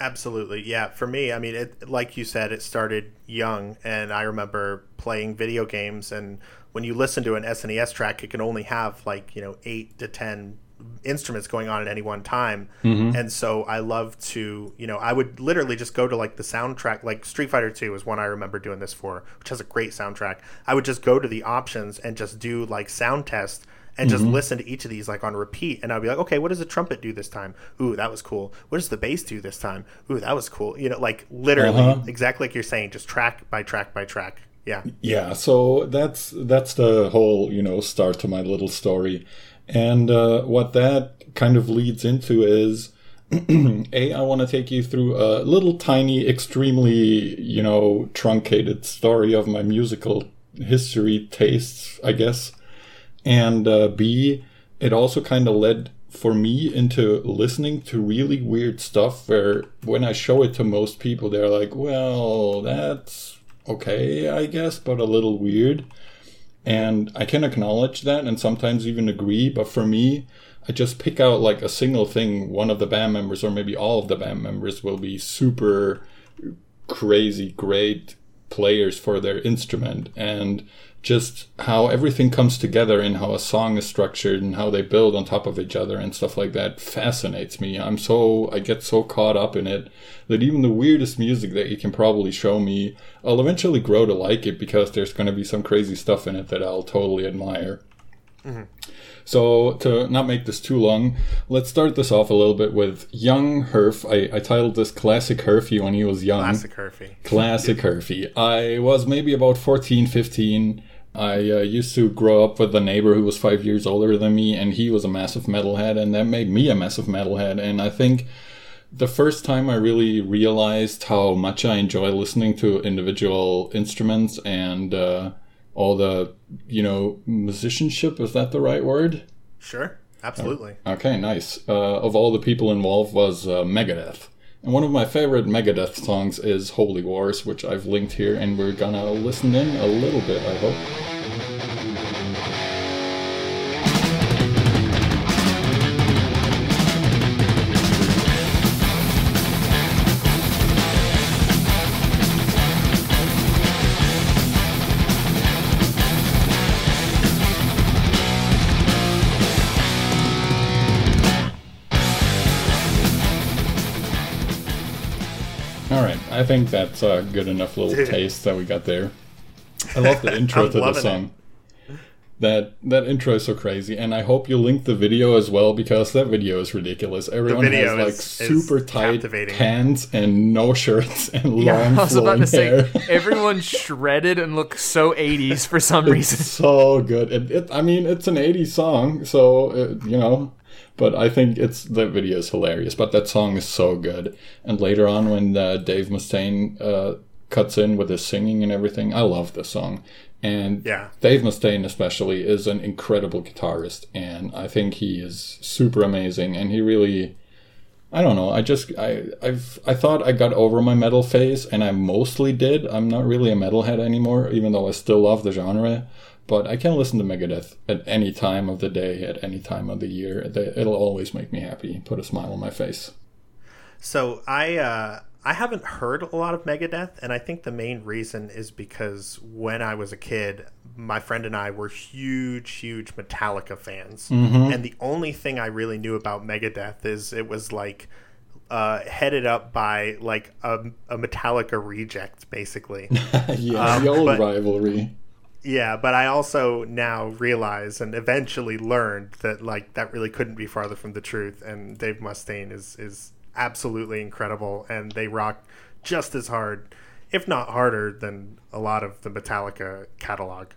Absolutely. Yeah. For me, I mean, it, like you said, it started young. And I remember playing video games. And when you listen to an SNES track, it can only have like, you know, eight to 10 instruments going on at any one time. Mm-hmm. And so I love to, you know, I would literally just go to like the soundtrack, like Street Fighter 2 is one I remember doing this for, which has a great soundtrack. I would just go to the options and just do like sound tests and just mm-hmm. listen to each of these like on repeat and I'd be like, okay, what does the trumpet do this time? Ooh, that was cool. What does the bass do this time? Ooh, that was cool. You know, like literally uh-huh. exactly like you're saying, just track by track by track. Yeah. Yeah, so that's that's the whole, you know, start to my little story. And uh, what that kind of leads into is a i want to take you through a little tiny extremely you know truncated story of my musical history tastes i guess and uh, B, it also kind of led for me into listening to really weird stuff where when I show it to most people, they're like, well, that's okay, I guess, but a little weird. And I can acknowledge that and sometimes even agree, but for me, I just pick out like a single thing. One of the band members, or maybe all of the band members, will be super crazy, great, players for their instrument and just how everything comes together and how a song is structured and how they build on top of each other and stuff like that fascinates me. I'm so I get so caught up in it that even the weirdest music that you can probably show me, I'll eventually grow to like it because there's going to be some crazy stuff in it that I'll totally admire. Mm-hmm. So to not make this too long, let's start this off a little bit with young Herf. I, I titled this "Classic Herfy" when he was young. Classic Herfy. Classic Herfy. I was maybe about 14, 15. I uh, used to grow up with a neighbor who was five years older than me, and he was a massive metalhead, and that made me a massive metalhead. And I think the first time I really realized how much I enjoy listening to individual instruments and uh, all the, you know, musicianship, is that the right word? Sure. Absolutely. Okay, nice. Uh, of all the people involved was uh, Megadeth. And one of my favorite Megadeth songs is Holy Wars, which I've linked here, and we're gonna listen in a little bit, I hope. I think that's a good enough little Dude. taste that we got there. I love the intro to the song. That that intro is so crazy, and I hope you link the video as well because that video is ridiculous. Everyone has like is- is super tight pants and no shirts and long Yeah, I was about to say hair. everyone shredded and looks so 80s for some It's reason. so good. It, it, I mean, it's an 80s song, so it, you know. But I think it's the video is hilarious. But that song is so good. And later on, when uh, Dave Mustaine uh, cuts in with his singing and everything, I love this song. And Yeah. Dave Mustaine especially is an incredible guitarist, and I think he is super amazing. And he really, I don't know. I just I I've I thought I got over my metal phase, and I mostly did. I'm not really a metalhead anymore, even though I still love the genre. But I can listen to Megadeth at any time of the day, at any time of the year. It'll always make me happy, put a smile on my face. So I uh, I haven't heard a lot of Megadeth, and I think the main reason is because when I was a kid, my friend and I were huge, huge Metallica fans, and the only thing I really knew about Megadeth is it was like uh, headed up by like a, a Metallica reject, basically. yeah, Um, the old but- rivalry. Yeah, but I also now realize and eventually learned that like that really couldn't be farther from the truth. And Dave Mustaine is is absolutely incredible, and they rock just as hard, if not harder, than a lot of the Metallica catalog.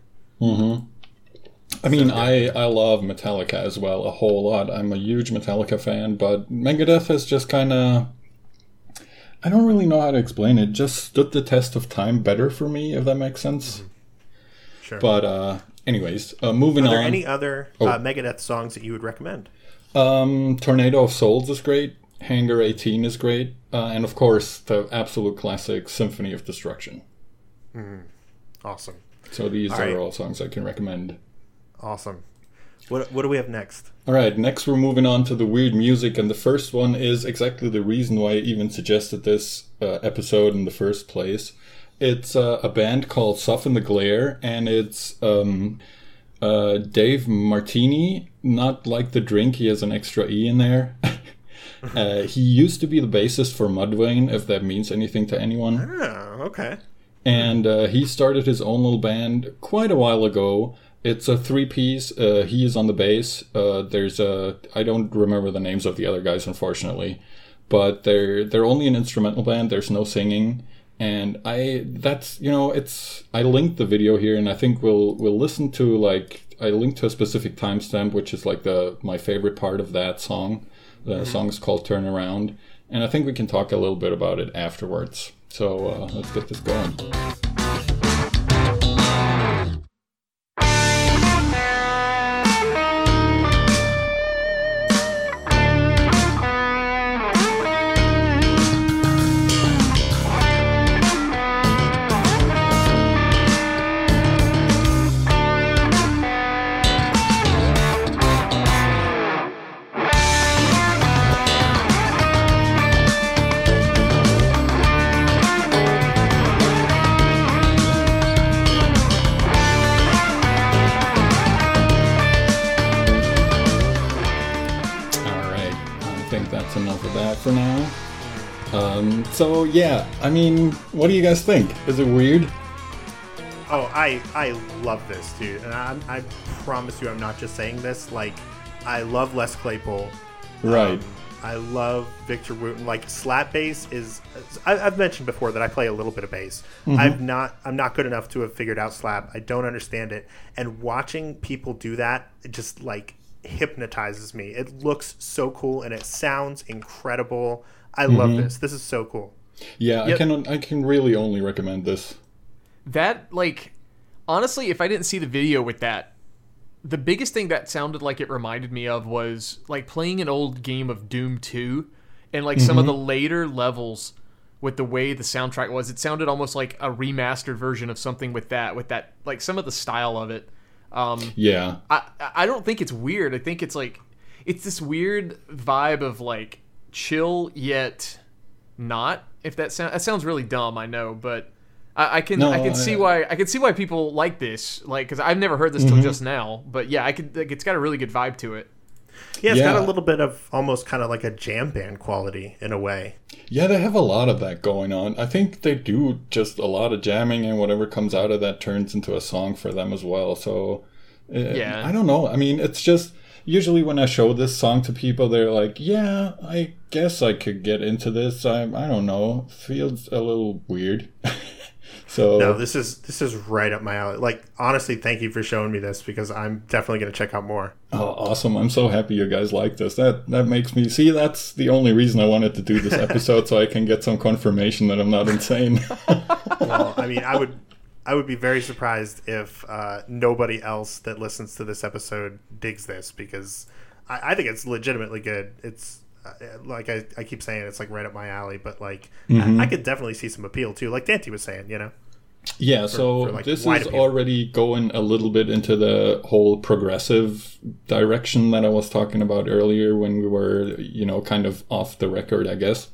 Mm-hmm. I mean, I, I love Metallica as well a whole lot. I'm a huge Metallica fan, but Megadeth has just kind of. I don't really know how to explain it. Just stood the test of time better for me, if that makes sense. Mm-hmm. Sure. But, uh, anyways, uh, moving Are there on. any other Oh. uh, Megadeth songs that you would recommend? Um, Tornado of Souls is great. Hangar 18 is great. Uh, and of course, the absolute classic Symphony of Destruction. Awesome, So these All are right. all songs I can recommend. awesome. What what do we have next? All right, next we're moving on to the weird music, and the first one is exactly the reason why I even suggested this uh, episode in the first place. It's uh, a band called Soften the Glare, and it's um, uh, Dave Martinie, not like the drink, he has an extra E in there. uh, he used to be the bassist for Mudvayne, if that means anything to anyone Oh, okay. and uh, he started his own little band quite a while ago. It's a three piece. Uh, he is on the bass. Uh, there's a I don't remember the names of the other guys, unfortunately, but they're they're only an instrumental band. There's no singing, and I that's you know it's I linked the video here, and I think we'll we'll listen to like I linked to a specific timestamp, which is like the my favorite part of that song. The song is called "Turn Around," and I think we can talk a little bit about it afterwards. So uh, let's get this going. So yeah, I mean, what do you guys think? Is it weird? Oh, I I love this, dude, and I, I promise you, I'm not just saying this. Like, I love Les Claypool. Right. Um, I love Victor Wooten. Like slap bass is. I, I've mentioned before that I play a little bit of bass. I've not. I'm not good enough to have figured out slap. I don't understand it. And watching people do that, it just like hypnotizes me. It looks so cool and it sounds incredible. I love this. This is so cool. Yeah, I can I can really only recommend this. That like honestly, if I didn't see the video with that, the biggest thing that sounded like it reminded me of was like playing an old game of Doom 2 and like some of the later levels with the way the soundtrack was. It sounded almost like a remastered version of something with that with that like some of the style of it. Um Yeah. I I don't think it's weird. I think it's like it's this weird vibe of like chill yet not. If that sound that sounds really dumb, I know, but I, I can No, I can see why I can see why people like this. Like because I've never heard this Mm-hmm. till just now. But yeah, I could. Like, it's got a really good vibe to it. Yeah, it's got a little bit of almost kind of like a jam band quality in a way. Yeah, they have a lot of that going on. I think they do just a lot of jamming, and whatever comes out of that turns into a song for them as well. So, uh, Yeah. I don't know. I mean, it's just usually when I show this song to people, they're like, "Yeah, I guess I could get into this." I I don't know. Feels a little weird. so No, this is this is right up my alley. Like honestly, thank you for showing me this because I'm definitely going to check out more. Oh, awesome! I'm so happy you guys like this. That that makes me see. That's the only reason I wanted to do this episode, so I can get some confirmation that I'm not insane. Well, I mean, I would I would be very surprised if uh, nobody else that listens to this episode digs this because I, I think it's legitimately good. It's uh, like I, I keep saying, it's like right up my alley. But like I, I could definitely see some appeal too. Like Dante was saying, you know. Yeah, so for, like, this is appeal. already going a little bit into the whole progressive direction that I was talking about earlier when we were, you know, kind of off the record, I guess.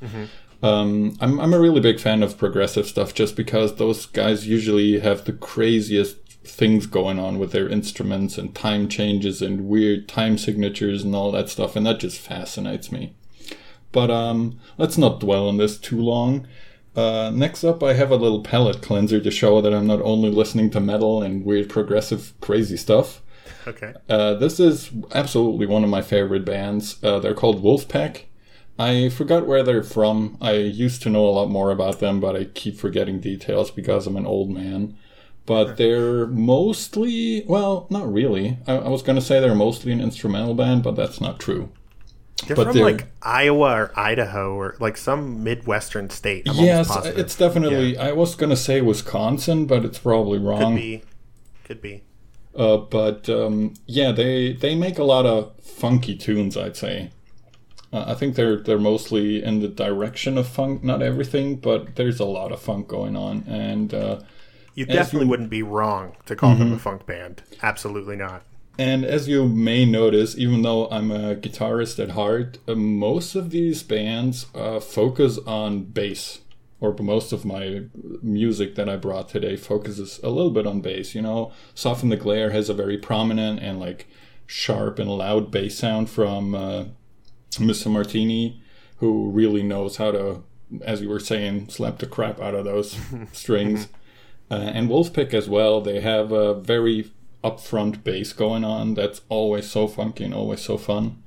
Um, I'm, I'm a really big fan of progressive stuff just because those guys usually have the craziest things going on with their instruments and time changes and weird time signatures and all that stuff, and that just fascinates me. But um, let's not dwell on this too long. Uh, next up, I have a little palette cleanser to show that I'm not only listening to metal and weird progressive crazy stuff. Okay. Uh, this is absolutely one of my favorite bands. Uh, they're called Vulfpeck. I forgot where they're from. I used to know a lot more about them, but I keep forgetting details because I'm an old man. But they're mostly, well, not really. I, I was going to say they're mostly an instrumental band, but that's not true. They're But from they're- like Iowa or Idaho or like some midwestern state. I'm yes, it's definitely. I was going to say Wisconsin, but it's probably wrong. could be, could be. Uh, but um, yeah, they they make a lot of funky tunes. I'd say. Uh, I think they're they're mostly in the direction of funk, not everything, but there's a lot of funk going on, and uh, You definitely you- wouldn't be wrong to call them Mm-hmm. a funk band. Absolutely not. and as you may notice, even though I'm a guitarist at heart, uh, most of these bands uh, focus on bass. Or most of my music that I brought today focuses a little bit on bass. You know, Soften the Glare has a very prominent and like sharp and loud bass sound from uh, Mr. Martinie, who really knows how to, as you were saying, slap the crap out of those strings. Uh, and Vulfpeck as well, they have a very upfront bass going on that's always so funky and always so fun.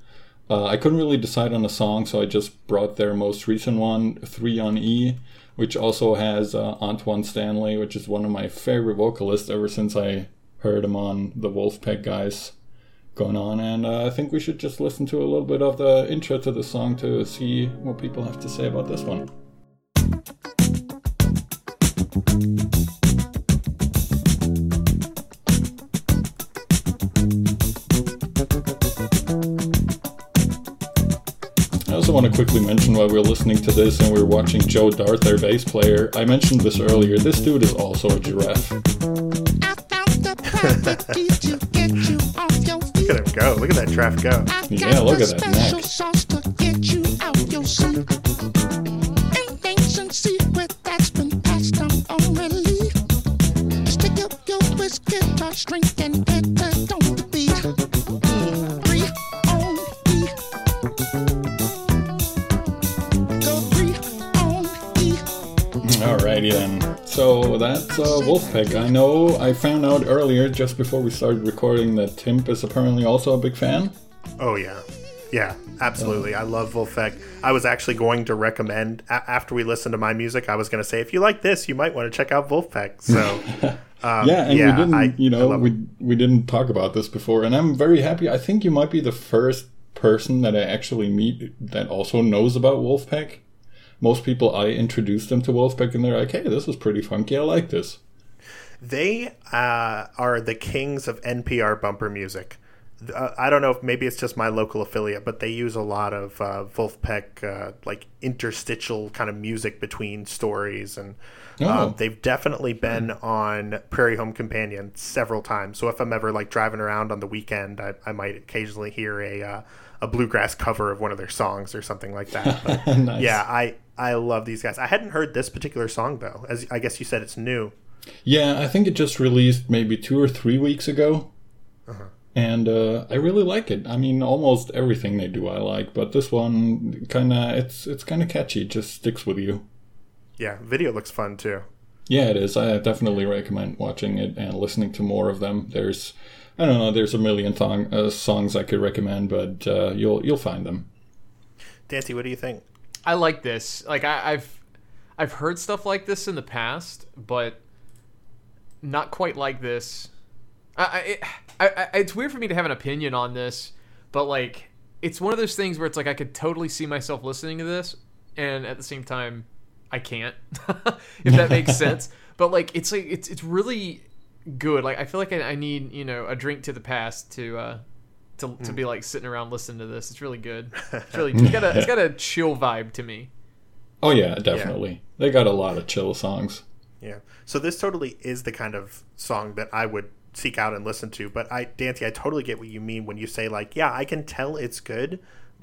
Uh, I couldn't really decide on a song, so I just brought their most recent one, 3 on E, which also has uh, Antwaun Stanley, which is one of my favorite vocalists ever since I heard him on the Vulfpeck guys going on. And uh, I think we should just listen to a little bit of the intro to the song to see what people have to say about this one. I also want to quickly mention while we're listening to this and we're watching Joe Dart, their bass player, I mentioned this earlier. This dude is also a giraffe. Look at him go. Look at that traffic go. Yeah, look at that neck. sauce to get you out your seat. Ain't ancient secret that's been passed down orally. Stick up your wrist guitar string that's uh, Vulfpeck. I know I found out earlier, just before we started recording, that Timp is apparently also a big fan. Oh yeah, yeah, absolutely. I love Vulfpeck. I was actually going to recommend a- after we listened to my music. I was going to say if you like this, you might want to check out Vulfpeck. So um, yeah, and we didn't, I- you know, we we didn't talk about this before, and I'm very happy. I think you might be the first person that I actually meet that also knows about Vulfpeck. Most people, I introduce them to Vulfpeck, and they're like, "Hey, this is pretty funky. I like this." They uh, are the kings of NPR bumper music. Uh, I don't know if maybe it's just my local affiliate, but they use a lot of uh, Vulfpeck uh, like interstitial kind of music between stories, and Oh. um, they've definitely been on Prairie Home Companion several times. So if I'm ever like driving around on the weekend, I, I might occasionally hear a uh, a bluegrass cover of one of their songs or something like that. But Nice. yeah, I I love these guys. I hadn't heard this particular song though, as I guess you said it's new. Yeah, I think it just released maybe two or three weeks ago. Uh-huh. And uh, I really like it. I mean, almost everything they do I like, but this one kind of it's it's kind of catchy. It just sticks with you. Yeah, video looks fun too. Yeah, it is. I definitely recommend watching it and listening to more of them. There's, I don't know, there's a million thong, uh, songs I could recommend, but uh, you'll you'll find them. Dancy, what do you think? I like this. Like I, I've I've heard stuff like this in the past, but not quite like this. I, I, I it's weird for me to have an opinion on this, but like it's one of those things where it's like I could totally see myself listening to this, and at the same time, I can't. if that makes sense. But like it's like it's it's really good. Like I feel like I, I need you know a drink to the past to. uh to, to be like sitting around listening to this, it's really good. It's really it's got a it's got a chill vibe to me. Oh yeah, definitely. They got a lot of chill songs. Yeah. So this totally is the kind of song that I would seek out and listen to. But I, Dancy, I totally get what you mean when you say like, yeah, I can tell it's good.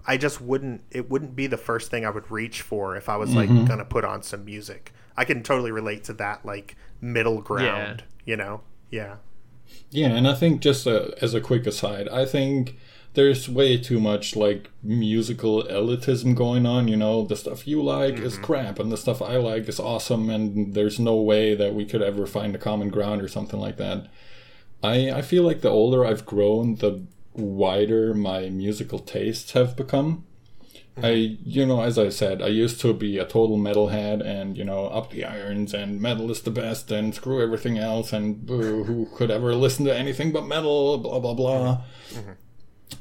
I just wouldn't. It wouldn't be the first thing I would reach for if I was like mm-hmm. gonna put on some music. I can totally relate to that like middle ground. You know? Yeah. Yeah, and I think just uh as a quick aside, I think there's way too much like musical elitism going on. You know, the stuff you like is crap, and the stuff I like is awesome, and there's no way that we could ever find a common ground or something like that. I I feel like the older I've grown, the wider my musical tastes have become. Mm-hmm. I, you know, as I said, I used to be a total metalhead and, you know, up the irons and metal is the best and screw everything else and boo, who could ever listen to anything but metal, blah, blah, blah. Mm-hmm. Mm-hmm.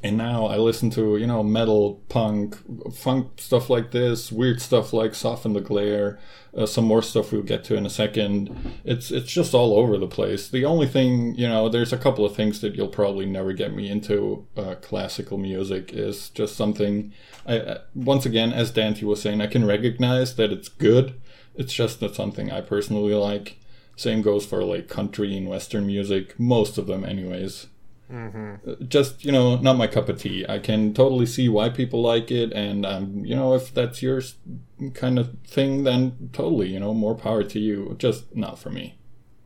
And now I listen to, you know, metal, punk, funk stuff like this, weird stuff like Soften the Glare, uh, some more stuff we'll get to in a second. It's it's just all over the place. The only thing, you know, there's a couple of things that you'll probably never get me into. Uh, classical music is just something. I, once again, as Dante was saying, I can recognize that it's good. It's just not something I personally like. Same goes for like country and western music, most of them, anyways just you know not my cup of tea i can totally see why people like it and um you know if that's your kind of thing then totally you know more power to you just not for me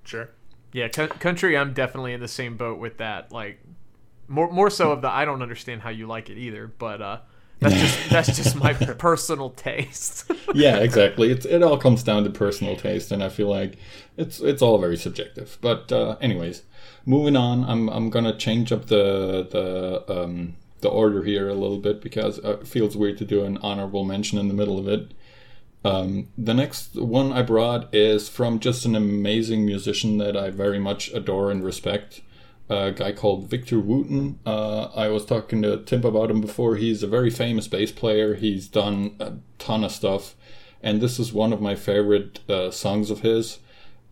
Sure. Yeah, co- country. I'm definitely in the same boat with that. Like more more so of the I don't understand how you like it either, but uh, that's just that's just my personal taste. yeah exactly it's, it all comes down to personal taste and i feel like it's it's all very subjective but uh anyways moving on i'm i'm gonna change up the the um the order here a little bit because uh, it feels weird to do an honorable mention in the middle of it Um, the next one I brought is from just an amazing musician that I very much adore and respect. A guy called Victor Wooten. Uh, I was talking to Tim about him before. He's a very famous bass player. He's done a ton of stuff, and this is one of my favorite uh, songs of his.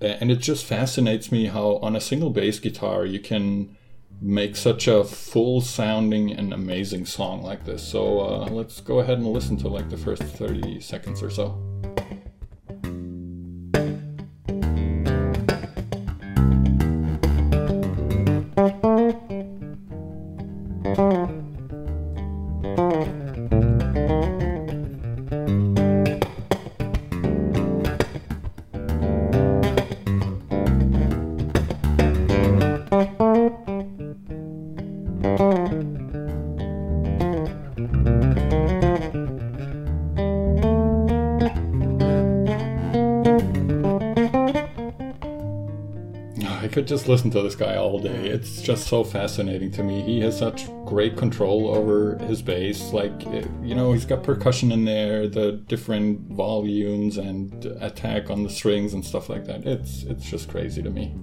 And it just fascinates me how on a single bass guitar you can make such a full sounding and amazing song like this. So uh, let's go ahead and listen to like the first 30 seconds or so. Just listen to this guy all day. It's just so fascinating to me. He has such great control over his bass. Like, you know, he's got percussion in there, the different volumes and attack on the strings and stuff like that. It's it's just crazy to me.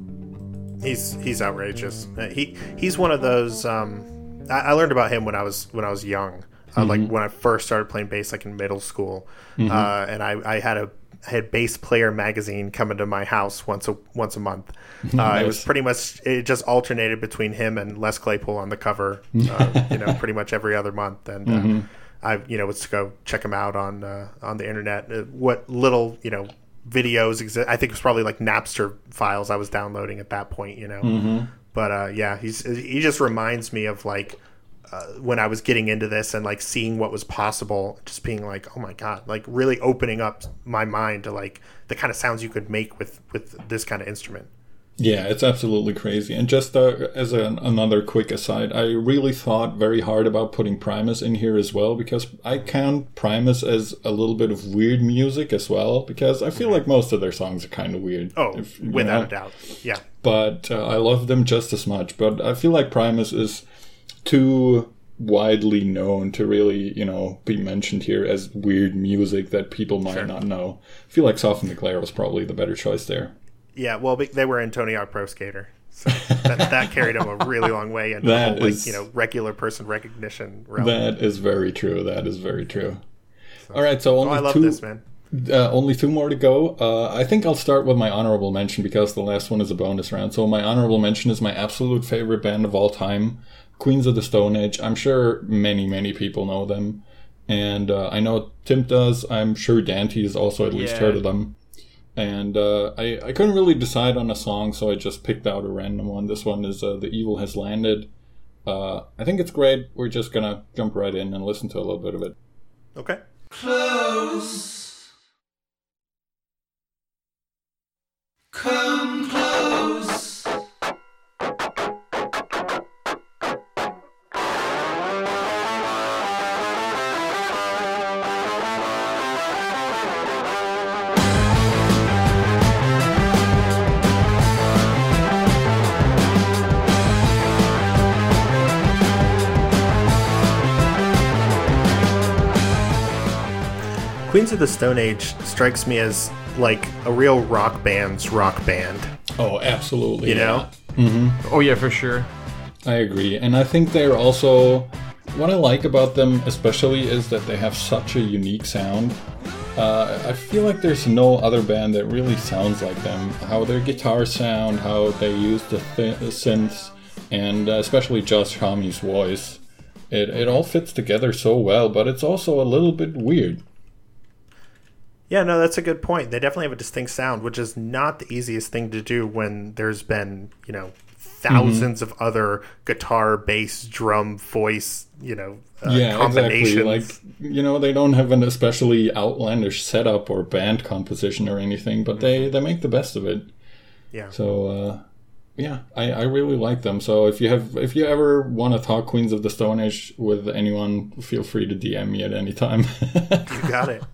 He's he's outrageous. Uh, he he's one of those. Um, I, I learned about him when I was when I was young. Uh, Like when I first started playing bass, like in middle school, uh, and I, I had a I had Bass Player magazine coming to my house once a once a month. Uh, It was pretty much it just alternated between him and Les Claypool on the cover. Uh, you know, pretty much every other month, and uh, I you know would go check him out on uh, on the internet. Uh, what little you know videos exist? I think it was probably like Napster files I was downloading at that point. You know, but uh, yeah, he's he just reminds me of like uh, when I was getting into this and like seeing what was possible, just being like, oh my god, like really opening up my mind to like the kind of sounds you could make with with this kind of instrument. Yeah, it's absolutely crazy. And just uh, as an, another quick aside, I really thought very hard about putting Primus in here as well because I count Primus as a little bit of weird music as well because I feel like most of their songs are kind of weird. Oh, if- without know? a doubt, yeah. But uh, I love them just as much. But I feel like Primus is too widely known to really, you know, be mentioned here as weird music that people might not know. I feel like Soften the Glare was probably the better choice there. Yeah, well, they were in Tony Hawk Pro Skater, so that, that carried them a really long way in the That whole, like is- you know regular person recognition realm. That is very true. That is very true. All right, so only oh, I love two, this man. Uh, only two more to go. Uh, I think I'll start with my honorable mention because the last one is a bonus round. So my honorable mention is my absolute favorite band of all time, Queens of the Stone Age. I'm sure many, many people know them, and uh, I know Tim does. I'm sure Dante has also at least Yeah. heard of them. And uh, I, I couldn't really decide on a song, so I just picked out a random one. This one is uh, "The Evil Has Landed." Uh, I think it's great. We're just gonna jump right in and listen to a little bit of it. Okay. close. Come close. Queens of the Stone Age strikes me as like a real rock band's rock band. Oh, absolutely. You yeah. know? Oh yeah, for sure. I agree. And I think they're also what I like about them especially is that they have such a unique sound. Uh, I feel like there's no other band that really sounds like them. How their guitars sound, how they use the, th- the synths, and uh, especially Josh Homme's voice. It, it all fits together so well, but it's also a little bit weird. Yeah, no, that's a good point. They definitely have a distinct sound, which is not the easiest thing to do when there's been, you know, 1000s of other guitar, bass, drum, voice, you know, uh, yeah, combinations. exactly. Like you know, they don't have an especially outlandish setup or band composition or anything, but they they make the best of it. yeah. So uh, yeah, I, I really like them. So if you have if you ever want to talk Queens of the Stone Age with anyone, feel free to DM me at any time. you got it.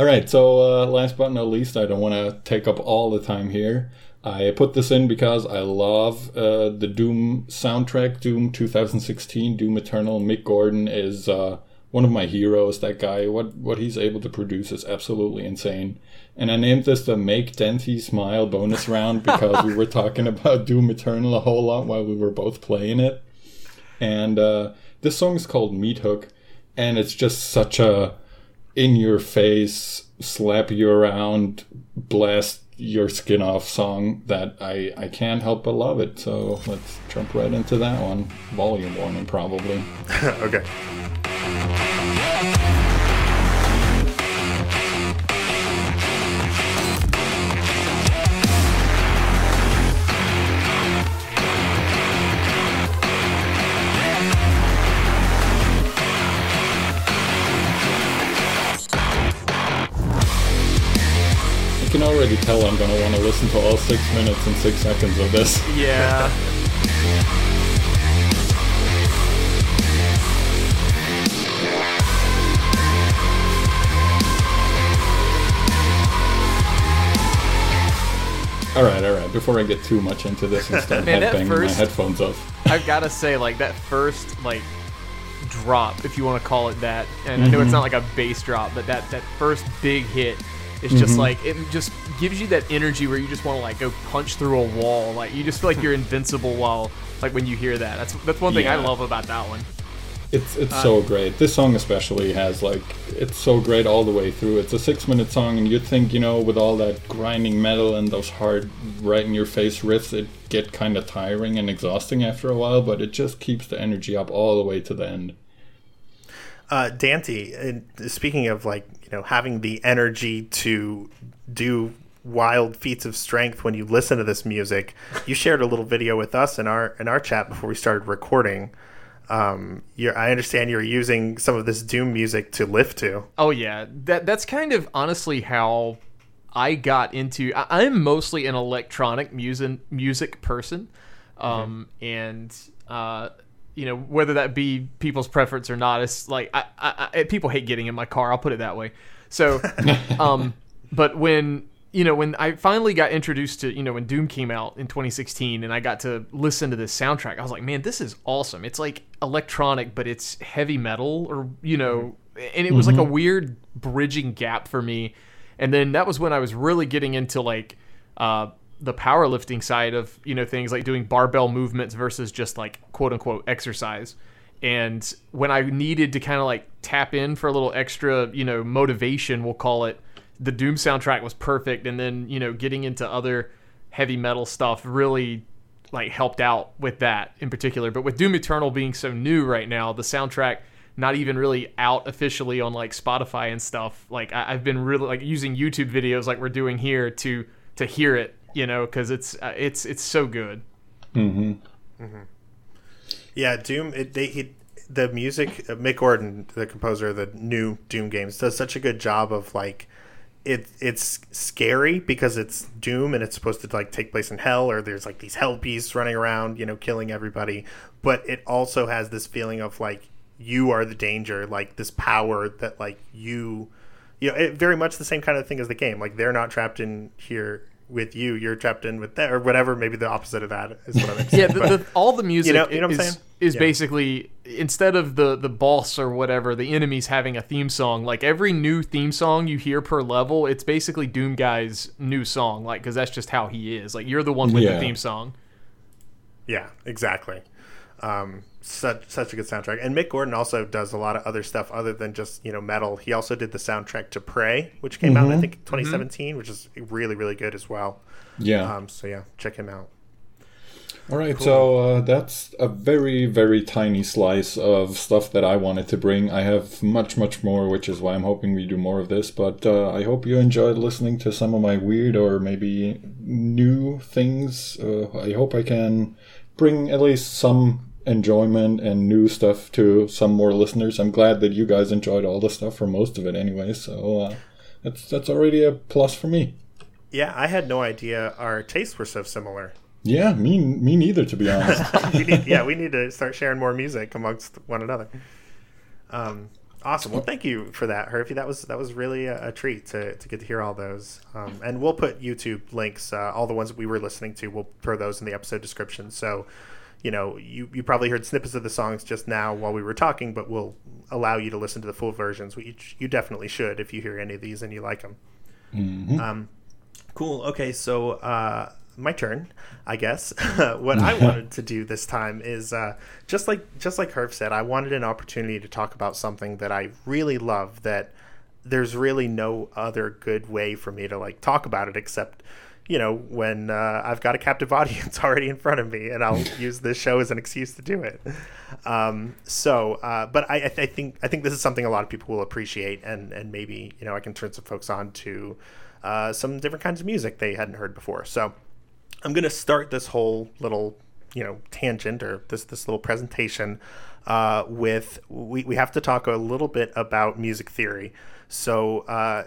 All right. So uh, last but not least, I don't want to take up all the time here. I put this in because I love uh, the Doom soundtrack, Doom 2016, Doom Eternal. Mick Gordon is uh, one of my heroes. That guy, what what he's able to produce is absolutely insane. And I named this the Make Dante Smile bonus round because we were talking about Doom Eternal a whole lot while we were both playing it. And uh, this song is called Meat Hook, and it's just such a in your face, slap you around, blast your skin off song that I, I can't help but love it. So let's jump right into that one. Volume warning, probably. okay. Already tell I'm to want to listen to all six minutes and six seconds of this. Yeah. All right, all right. Before I get too much into this and start Man, headbanging my headphones off. I've got to say, like that first like drop, if you want to call it that, and I know Mm-hmm. it's not like a bass drop, but that that first big hit is just Mm-hmm. like it just gives you that energy where you just want to like go punch through a wall. Like you just feel like you're invincible while like when you hear that. That's that's one thing I love about that one. It's it's Uh, so great. This song especially has like it's so great all the way through. It's a six minute song, and you'd think you know with all that grinding metal and those hard right in your face riffs, it get kind of tiring and exhausting after a while. But it just keeps the energy up all the way to the end. Uh, Dante, and speaking of like you know having the energy to do wild feats of strength when you listen to this music, you shared a little video with us in our in our chat before we started recording. Um, you're, I understand you're using some of this doom music to lift to. Oh yeah, that that's kind of honestly how I got into. I, I'm mostly an electronic music music person, um, and uh, you know whether that be people's preference or not. It's like I, I, I people hate getting in my car. I'll put it that way. So, um, but when you know when I finally got introduced to you know when Doom came out in 2016 and I got to listen to this soundtrack, I was like, man, this is awesome. It's like electronic, but it's heavy metal, or you know, and it was like a weird bridging gap for me. And then that was when I was really getting into like uh, the powerlifting side of you know things like doing barbell movements versus just like quote unquote exercise. And when I needed to kind of like tap in for a little extra, you know, motivation, we'll call it, the Doom soundtrack was perfect. And then, you know, getting into other heavy metal stuff really like helped out with that in particular. But with Doom Eternal being so new right now, the soundtrack not even really out officially on like Spotify and stuff. Like I, I've been really like using YouTube videos like we're doing here to to hear it, you know, because it's uh, it's it's so good. Yeah, Doom. It, they he, the music. uh, Mick Gordon, the composer of the new Doom games, does such a good job of like it. It's scary because it's Doom and it's supposed to like take place in hell, or there's like these hell beasts running around, you know, killing everybody. But it also has this feeling of like you are the danger, like this power that like you, you know, it, very much the same kind of thing as the game. Like they're not trapped in here with you, you're trapped in with that, or whatever. Maybe the opposite of that is what I'm saying. Yeah, the, But- the, all the music you know- you know what I'm is, saying? is Yeah. basically instead of the the boss or whatever, the enemies having a theme song. Like every new theme song you hear per level, it's basically Doom Guy's new song. Like because that's just how he is. Like you're the one with the theme song. Yeah, exactly. Um, such such a good soundtrack, and Mick Gordon also does a lot of other stuff other than just you know metal. He also did the soundtrack to Prey, which came out I think 2017, which is really really good as well. Yeah. Um, so yeah, check him out. All right, so uh, that's a very, very tiny slice of stuff that I wanted to bring. I have much, much more, which is why I'm hoping we do more of this. But uh, I hope you enjoyed listening to some of my weird or maybe new things. Uh, I hope I can bring at least some enjoyment and new stuff to some more listeners. I'm glad that you guys enjoyed all the stuff for most of it anyway. So uh, that's that's already a plus for me. Yeah, I had no idea our tastes were so similar. Yeah, me, me neither, to be honest. we need, yeah, we need to start sharing more music amongst one another. Um, awesome. Well, thank you for that, Hervey. That was that was really a, a treat to, to get to hear all those. Um, and we'll put YouTube links, uh, all the ones that we were listening to. We'll throw those in the episode description. So, you know, you you probably heard snippets of the songs just now while we were talking, but we'll allow you to listen to the full versions. Which you definitely should if you hear any of these and you like them. Um, cool. Okay, so uh, my turn, I guess. what I wanted to do this time is uh, just like just like Herf said, I wanted an opportunity to talk about something that I really love. That there's really no other good way for me to like talk about it except. You know, when uh, I've got a captive audience already in front of me, and I'll use this show as an excuse to do it. Um, so, uh, but I, I, th- I think I think this is something a lot of people will appreciate, and and maybe you know I can turn some folks on to uh, some different kinds of music they hadn't heard before. So, I'm going to start this whole little, you know, tangent or this this little presentation uh, with we, we have to talk a little bit about music theory. So uh,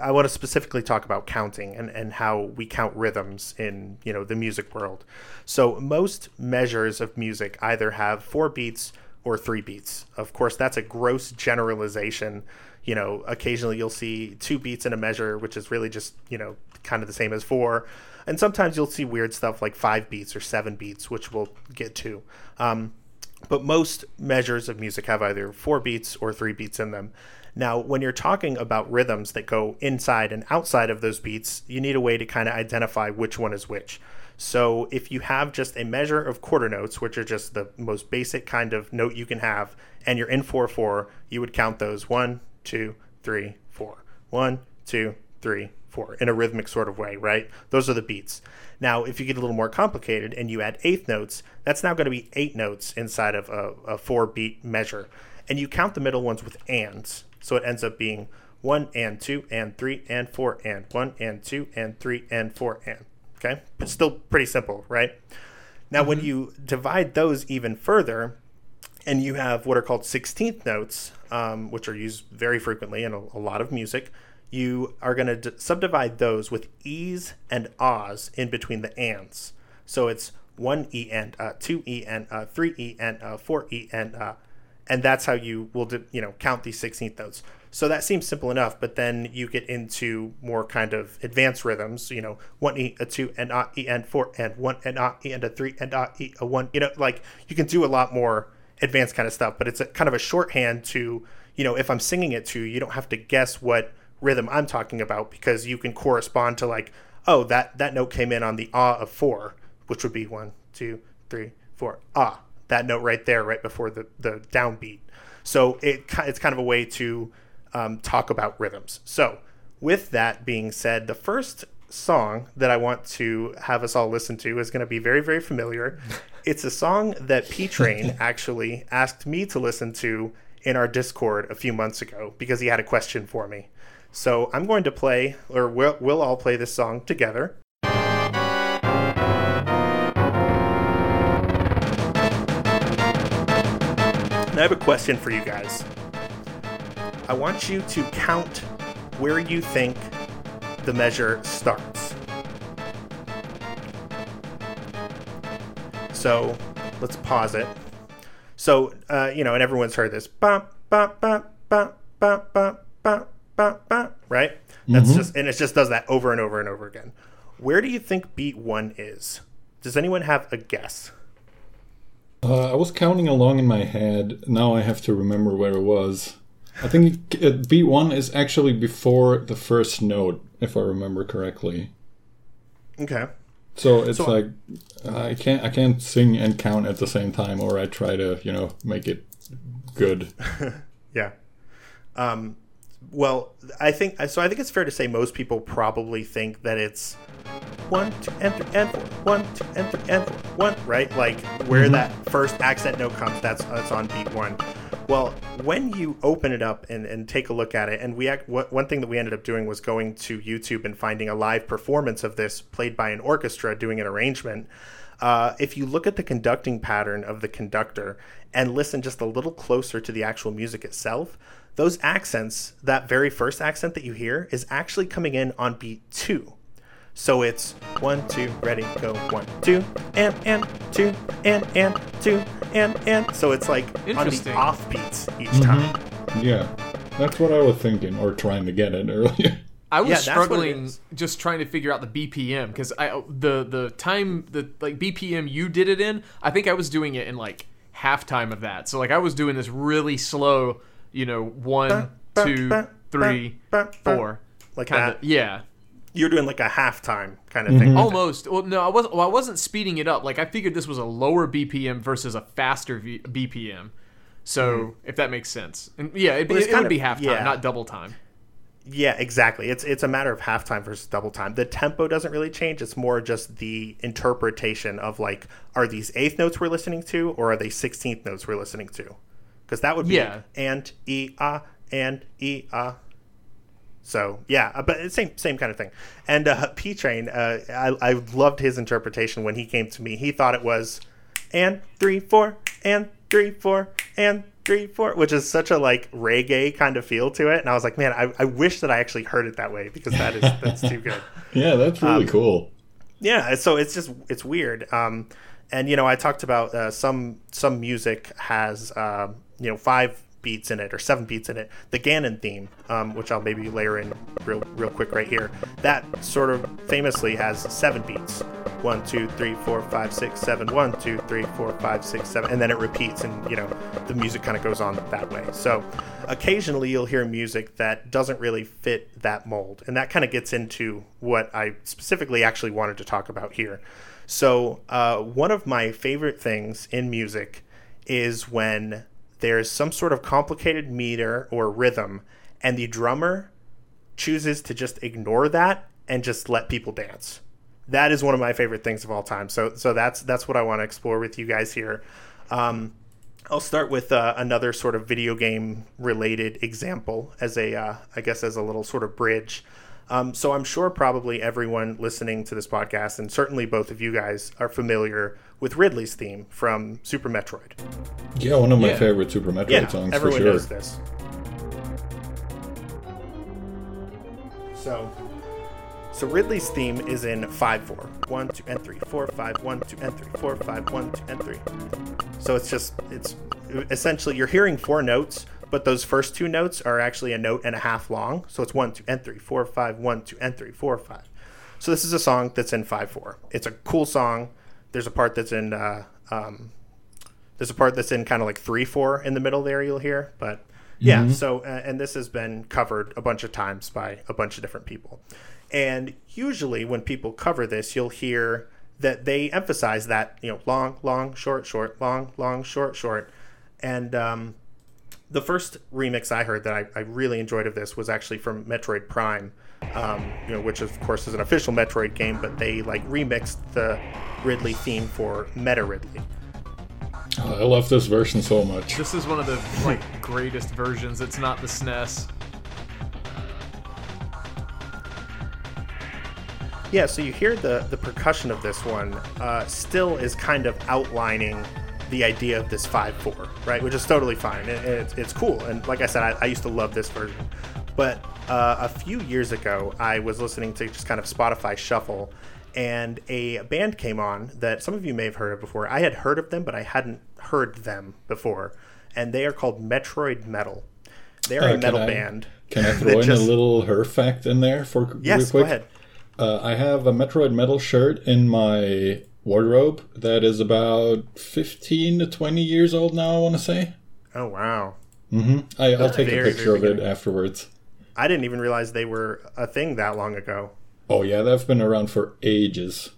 I want to specifically talk about counting and, and how we count rhythms in you know the music world. So most measures of music either have four beats or three beats. Of course, that's a gross generalization. You know, occasionally you'll see two beats in a measure, which is really just you know kind of the same as four. and sometimes you'll see weird stuff like five beats or seven beats, which we'll get to. Um, but most measures of music have either four beats or three beats in them. Now, when you're talking about rhythms that go inside and outside of those beats, you need a way to kind of identify which one is which. So, if you have just a measure of quarter notes, which are just the most basic kind of note you can have, and you're in 4 4, you would count those one, two, three, four. One, two, three, four, in a rhythmic sort of way, right? Those are the beats. Now, if you get a little more complicated and you add eighth notes, that's now going to be eight notes inside of a, a four beat measure. And you count the middle ones with ands. So it ends up being one and two and three and four and one and two and three and four and. Okay? But still pretty simple, right? Now, when you divide those even further, and you have what are called 16th notes, um, which are used very frequently in a, a lot of music. You are going to d- subdivide those with e's and ahs in between the ands. So it's one e and uh, two e and uh, three e and uh, four e and uh, and that's how you will you know count these 16th notes. So that seems simple enough, but then you get into more kind of advanced rhythms. You know, one e, a two, and ah, e, and four, and one, and ah, e, and a three, and ah, e, a one. You know, like you can do a lot more advanced kind of stuff, but it's a kind of a shorthand to, you know, if I'm singing it to you, you don't have to guess what rhythm I'm talking about because you can correspond to like, oh, that that note came in on the ah of four, which would be one, two, three, four, ah. That note right there, right before the the downbeat. So it it's kind of a way to um, talk about rhythms. So with that being said, the first song that I want to have us all listen to is going to be very, very familiar. It's a song that P Train actually asked me to listen to in our Discord a few months ago because he had a question for me. So I'm going to play, or we'll, we'll all play this song together. I have a question for you guys. I want you to count where you think the measure starts. So let's pause it. So, uh, you know, and everyone's heard this. Ba, ba, ba, ba, ba, ba, ba, ba, right? That's just, and it just does that over and over and over again. Where do you think beat one is? Does anyone have a guess? Uh, I was counting along in my head. Now I have to remember where it was. I think it, it, beat one is actually before the first note, if I remember correctly. Okay. So it's So- like I can't I can't sing and count at the same time, or I try to you know make it good. Yeah. Um, well, I think so. I think it's fair to say most people probably think that it's one, two, and three, and four. One, two, and three, and four. One, right? Like where that first accent note comes, that's that's on beat one. Well, when you open it up and, and take a look at it, and we act, what, one thing that we ended up doing was going to YouTube and finding a live performance of this played by an orchestra doing an arrangement. Uh, if you look at the conducting pattern of the conductor and listen just a little closer to the actual music itself, those accents, that very first accent that you hear, is actually coming in on beat two. So it's one, two, ready, go, one, two, and, and, two, and, and, two, and, and. So it's like on the Interesting. off beats each mm-hmm. time. Yeah, that's what I was thinking, or trying to get it earlier. I was Yeah, that's what it struggling is. just trying to figure out the BPM because I the the time the like BPM you did it in. I think I was doing it in like halftime of that. So like I was doing this really slow. You know, one, ba, two, ba, three, ba, ba, four. Like Kind that. of yeah. You're doing like a halftime kind of thing. Almost. Well, no, I wasn't. Well, I wasn't speeding it up. Like I figured this was a lower BPM versus a faster v- BPM. So if that makes sense, and yeah, it, Well, it's it, kind would be of- halftime, yeah. not double time. Yeah, exactly. It's it's a matter of halftime versus double time. The tempo doesn't really change. It's more just the interpretation of like, are these eighth notes we're listening to, or are they sixteenth notes we're listening to? Because that would be Yeah. and e ah and e ah. So yeah, uh, but same same kind of thing. And uh, P Train, uh, I I loved his interpretation when he came to me. He thought it was and three four and three four and three four, which is such a like reggae kind of feel to it. And I was like, man, I, I wish that I actually heard it that way because that is that's too good. yeah, that's really Um, cool. Yeah, so it's just it's weird. Um, and you know, I talked about uh, some some music has um, you know five beats in it or seven beats in it. The Ganon theme, um, which I'll maybe layer in real real quick right here, that sort of famously has seven beats. One, two, three, four, five, six, seven. One, two, three, four, five, six, seven, and then it repeats, and you know the music kind of goes on that way. So occasionally you'll hear music that doesn't really fit that mold, and that kind of gets into what I specifically actually wanted to talk about here. So uh, one of my favorite things in music is when there's some sort of complicated meter or rhythm, and the drummer chooses to just ignore that and just let people dance. That is one of my favorite things of all time. So so that's that's what I want to explore with you guys here. Um, I'll start with uh, another sort of video game related example as a uh, I guess as a little sort of bridge. Um, so I'm sure probably everyone listening to this podcast, and certainly both of you guys, are familiar with Ridley's theme from Super Metroid. Yeah, one of my Yeah. favorite Super Metroid Yeah, songs for everyone sure. knows this. So, so Ridley's theme is in five four, one two and three, four five, one two and three, four five, one two and three. So it's just it's essentially you're hearing four notes, but those first two notes are actually a note and a half long. So it's one two and three, four five, one two and three, four five. So this is a song that's in five four. It's a cool song. There's a part that's in uh, um, there's a part that's in kind of like three four in the middle there you'll hear but yeah so uh, and this has been covered a bunch of times by a bunch of different people and usually when people cover this you'll hear that they emphasize that you know long long short short long long short short and um, the first remix I heard that I, I really enjoyed of this was actually from Metroid Prime, um, you know, which of course is an official Metroid game, but they like remixed the Ridley theme for Meta Ridley. I love this version so much. This is one of the like greatest versions. It's not the SNES. Yeah, so you hear the the percussion of this one uh, still is kind of outlining the idea of this five four, right? Which is totally fine. It, it's it's cool, and like I said, I, I used to love this version. But uh, a few years ago, I was listening to just kind of Spotify shuffle, and a band came on that some of you may have heard of before. I had heard of them, but I hadn't heard them before, and they are called Metroid Metal. They're Uh, a metal I- band. Can I throw in just- a little her fact in there for real Yes, quick? go ahead. Uh, I have a Metroid Metal shirt in my wardrobe that is about 15 to 20 years old now, I want to say. Oh wow. Mm-hmm. I, I'll take a picture of it afterwards. I didn't even realize they were a thing that long ago. Oh, yeah, they've been around for ages.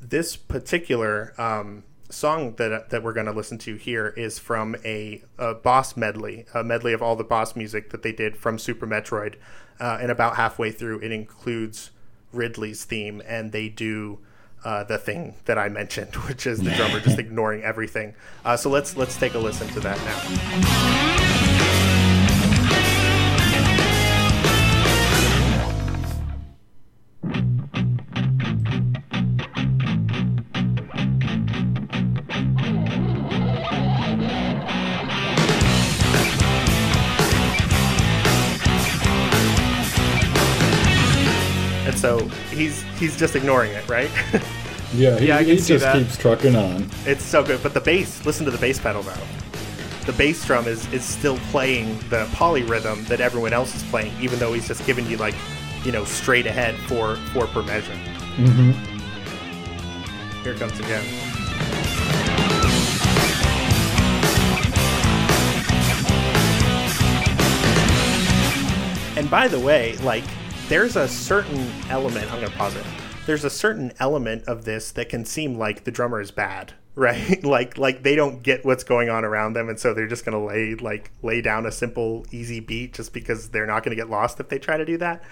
This particular um, song that that we're going to listen to here is from a, a boss medley, a medley of all the boss music that they did from Super Metroid. Uh, and about halfway through, it includes Ridley's theme, and they do uh, the thing that I mentioned, which is the drummer just ignoring everything. Uh, so let's let's take a listen to that now. And so he's he's just ignoring it, right? Yeah, he, Yeah, I he see just that. keeps trucking on. It's so good. But the bass, listen to the bass pedal though. The bass drum is, is still playing the polyrhythm that everyone else is playing, even though he's just giving you like, you know, straight ahead four four per measure. hmm Here it comes again. And by the way, like there's a certain element, I'm to pause it. There's a certain element of this that can seem like the drummer is bad, right? like like they don't get what's going on around them and so they're just to lay like lay down a simple easy beat just because they're not to get lost if they try to do that.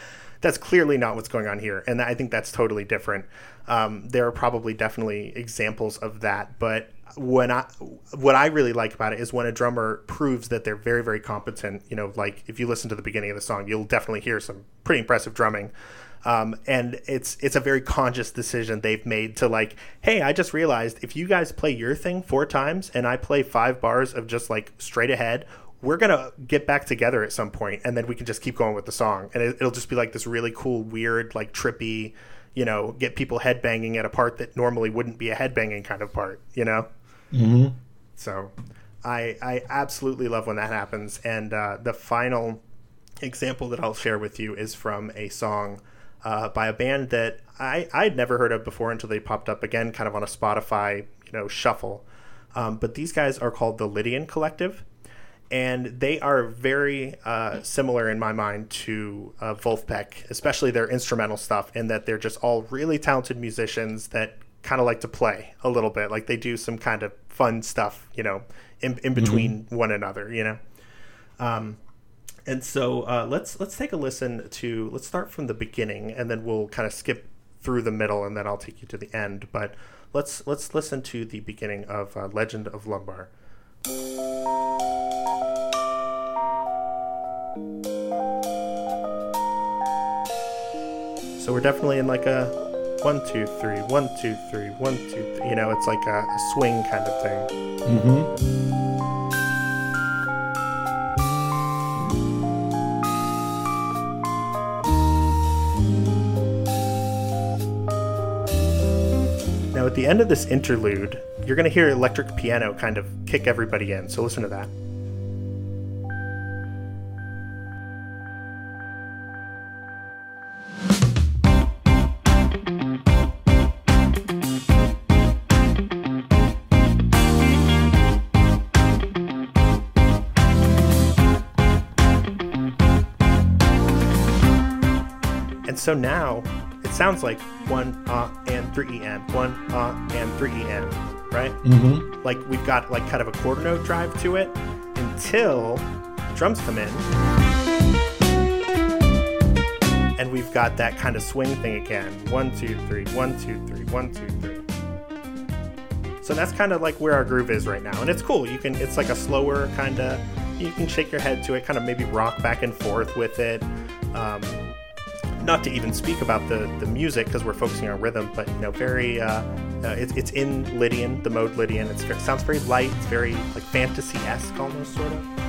That's clearly not what's going on here, and I think that's totally different. Um, there are probably definitely examples of that, but when I what I really like about it is when a drummer proves that they're very very competent. You know, like if you listen to the beginning of the song, you'll definitely hear some pretty impressive drumming. Um, and it's it's a very conscious decision they've made to like, hey, I just realized if you guys play your thing four times and I play five bars of just like straight ahead, we're gonna get back together at some point, and then we can just keep going with the song, and it, it'll just be like this really cool, weird, like trippy, you know, get people headbanging at a part that normally wouldn't be a headbanging kind of part, you know. Hmm So I I absolutely love when that happens. And uh, the final example that I'll share with you is from a song uh, by a band that I I'd never heard of before until they popped up again, kind of on a Spotify you know shuffle. Um, but these guys are called the Lydian Collective, and they are very uh, similar in my mind to uh, Vulfpeck, especially their instrumental stuff, in that they're just all really talented musicians that kind of like to play a little bit, like they do some kind of fun stuff, you know, in, in between one another, you know. Um, and so uh, let's let's take a listen to let's start from the beginning, and then we'll kind of skip through the middle, and then I'll take you to the end. But let's let's listen to the beginning of uh, Legend of Lumbar. So we're definitely in like a one two three one two three one two three. You know, it's like a, a swing kind of thing. Mm-hmm. Now, at the end of this interlude, you're going to hear electric piano kind of kick everybody in. So listen to that. So now it sounds like one uh and three en, one uh and three en, right? Mm-hmm. Like we've got like kind of a quarter note drive to it until drums come in. And we've got that kind of swing thing again. One, two, three, one, two, three, one, two, three. So that's kind of like where our groove is right now. And it's cool. You can it's like a slower kind of you can shake your head to it, kind of maybe rock back and forth with it. Um, not to even speak about the the music because we're focusing on rhythm, but you know, very uh, uh, it's it's in Lydian, the mode Lydian. It's, it sounds very light, it's very like fantasy esque almost sort of.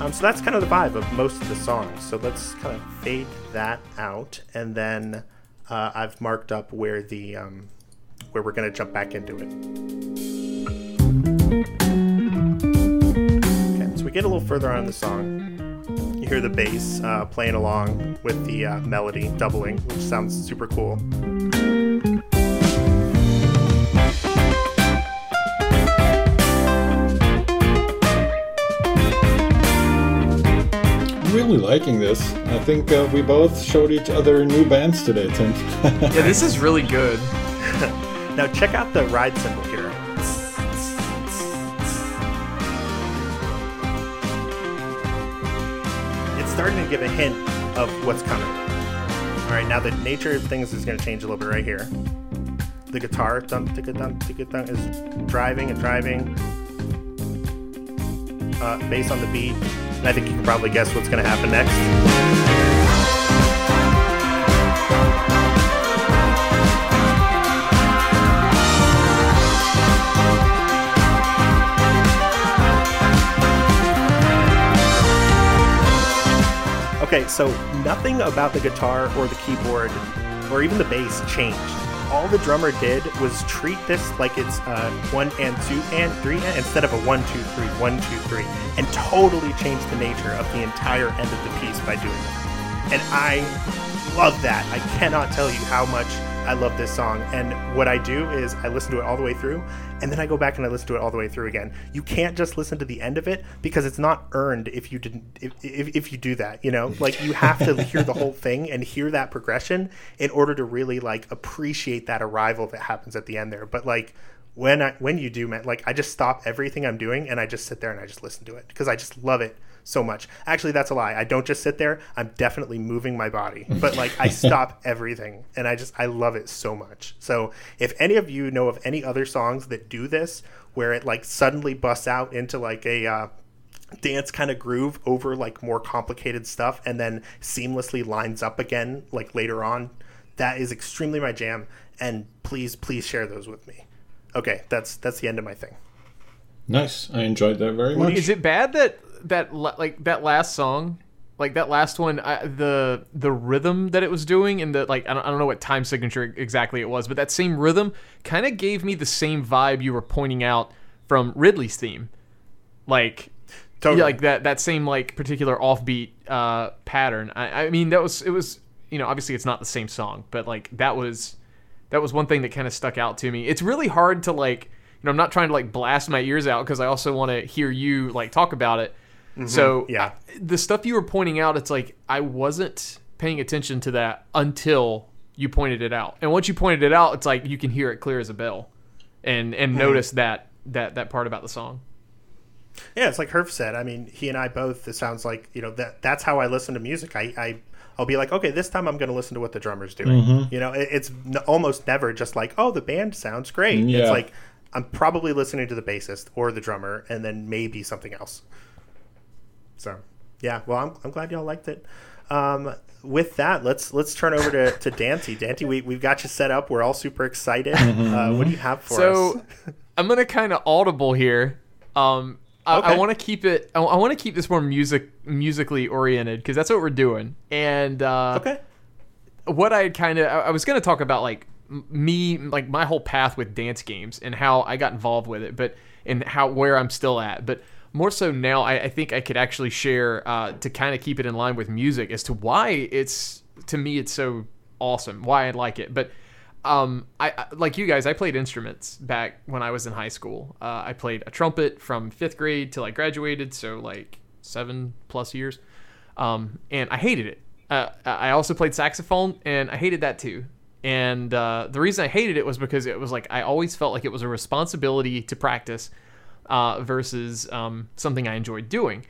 Um, so that's kind of the vibe of most of the songs. So let's kind of fade that out, and then uh, I've marked up where the um, where we're going to jump back into it. Okay, so we get a little further on in the song. You hear the bass uh, playing along with the uh, melody doubling, which sounds super cool. Really liking this. I think uh, we both showed each other new bands today, Tim. Yeah, this is really good. Now check out the ride cymbal here. Starting to give a hint of what's coming. All right, now the nature of things is going to change a little bit right here. The guitar dun, dun, dun, is driving and driving. Uh, bass on the beat, and I think you can probably guess what's going to happen next. Okay, so nothing about the guitar or the keyboard or even the bass changed. All the drummer did was treat this like it's uh, one and two and three and instead of a one two three one two three, and totally changed the nature of the entire end of the piece by doing it. And I love that. I cannot tell you how much I love this song. And what I do is I listen to it all the way through, and then I go back and I listen to it all the way through again. You can't just listen to the end of it because it's not earned if you didn't if, if, if you do that. You know, like you have to hear the whole thing and hear that progression in order to really like appreciate that arrival that happens at the end there. But like when I when you do, man, like I just stop everything I'm doing and I just sit there and I just listen to it because I just love it so much. Actually, that's a lie. I don't just sit there. I'm definitely moving my body, but like I stop everything and I just I love it so much. So if any of you know of any other songs that do this, where it like suddenly busts out into like a uh, dance kind of groove over like more complicated stuff and then seamlessly lines up again like later on, that is extremely my jam. And please, please share those with me. Okay, that's that's the end of my thing. nice. I enjoyed that very much. Is it bad that that like that last song, like that last one, I, the the rhythm that it was doing and the like I don't, I don't know what time signature exactly it was, but that same rhythm kind of gave me the same vibe you were pointing out from Ridley's theme. like Totally. yeah, like that that same like particular offbeat uh, pattern. I, I mean, that was it was you know obviously it's not the same song, but like that was that was one thing that kind of stuck out to me. It's really hard to like you know I'm not trying to like blast my ears out because I also want to hear you like talk about it. Mm-hmm. So yeah. I- the stuff you were pointing out, it's like I wasn't paying attention to that until you pointed it out, and once you pointed it out, it's like you can hear it clear as a bell, and and hmm. notice that that that part about the song. Yeah, it's like Herf said. I mean, he and I both. It sounds like you know that that's how I listen to music. I, I I'll be like, okay, this time I'm going to listen to what the drummer's doing. Mm-hmm. You know, it, it's n- almost never just like, oh, the band sounds great. Yeah. It's like I'm probably listening to the bassist or the drummer, and then maybe something else. So, yeah. Well, I'm, I'm glad y'all liked it. Um, with that, let's let's turn over to, to Dante. Dante, we we've got you set up. We're all super excited. Uh, what do you have for so us? So, I'm gonna kind of audible here. Um, I, I want to keep it. I, I want to keep this more music musically oriented because that's what we're doing. And uh, Okay. what I kind of I I was going to talk about like me like my whole path with dance games and how I got involved with it, but and how where I'm still at. But more so now, I, I think I could actually share uh, to kind of keep it in line with music as to why it's to me it's so awesome, why I like it. But um, I, I like you guys. I played instruments back when I was in high school. Uh, I played a trumpet from fifth grade till I graduated, so like seven plus years. Um, and I hated it. Uh, I also played saxophone, and I hated that too. And uh, the reason I hated it was because it was like I always felt like it was a responsibility to practice uh, versus um, something I enjoyed doing.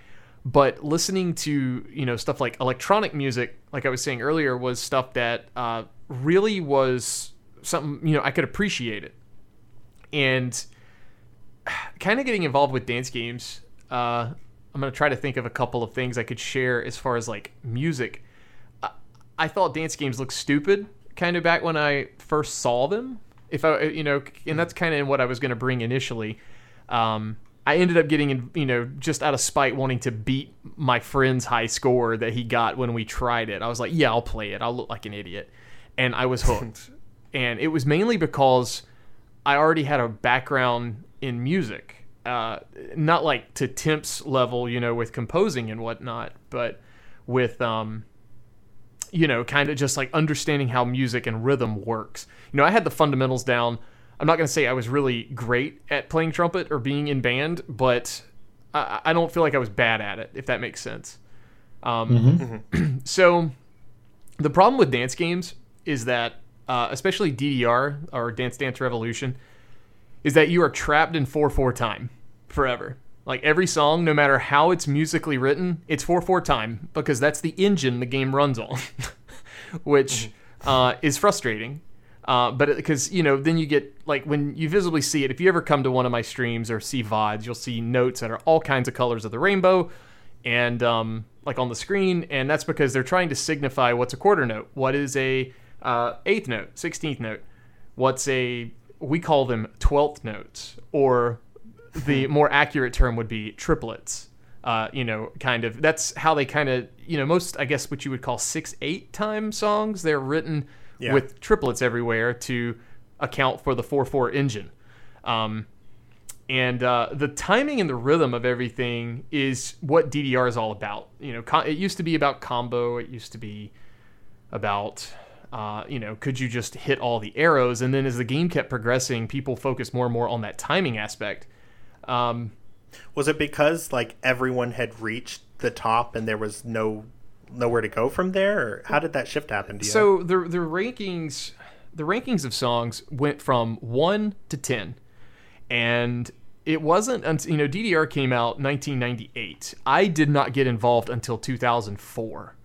But listening to you know stuff like electronic music, like I was saying earlier, was stuff that uh, really was something you know I could appreciate it. And kind of getting involved with dance games, uh, I'm gonna try to think of a couple of things I could share as far as like music. I, I thought dance games looked stupid kind of back when I first saw them. If I, you know, and that's kind of what I was gonna bring initially. Um, I ended up getting, in, you know, just out of spite, wanting to beat my friend's high score that he got when we tried it. I was like, yeah, I'll play it. I'll look like an idiot, and I was hooked. and it was mainly because I already had a background in music. Uh, not like to Temp's level, you know, with composing and whatnot, but with, um, you know, kind of just like understanding how music and rhythm works. You know, I had the fundamentals down. I'm not going to say I was really great at playing trumpet or being in band, but I, I don't feel like I was bad at it, if that makes sense. Um, so the problem with dance games is that, uh, especially DDR or Dance Dance Revolution, is that you are trapped in 4 4 time forever. Like every song, no matter how it's musically written, it's 4 4 time because that's the engine the game runs on, which uh, is frustrating. Uh, but because, you know, then you get, like, when you visibly see it, if you ever come to one of my streams or see VODs, you'll see notes that are all kinds of colors of the rainbow and, um, like, on the screen. And that's because they're trying to signify what's a quarter note, what is a uh, eighth note, 16th note, what's a we call them 12th notes or the more accurate term would be triplets uh, you know kind of that's how they kind of you know most i guess what you would call six eight time songs they're written Yeah. with triplets everywhere to account for the 4-4 engine. Um, and uh, the timing and the rhythm of everything is what ddr is all about. You know it used to be about combo. It used to be about uh, you know could you just hit all the arrows? And then as the game kept progressing people focused more and more on that timing aspect. Um, Was it because like everyone had reached the top and there was no nowhere to go from there, or how did that shift happen? Know? so the the rankings the rankings of songs went from 1 to 10 and it wasn't until you know DDR came out 1998 I did not get involved until 2004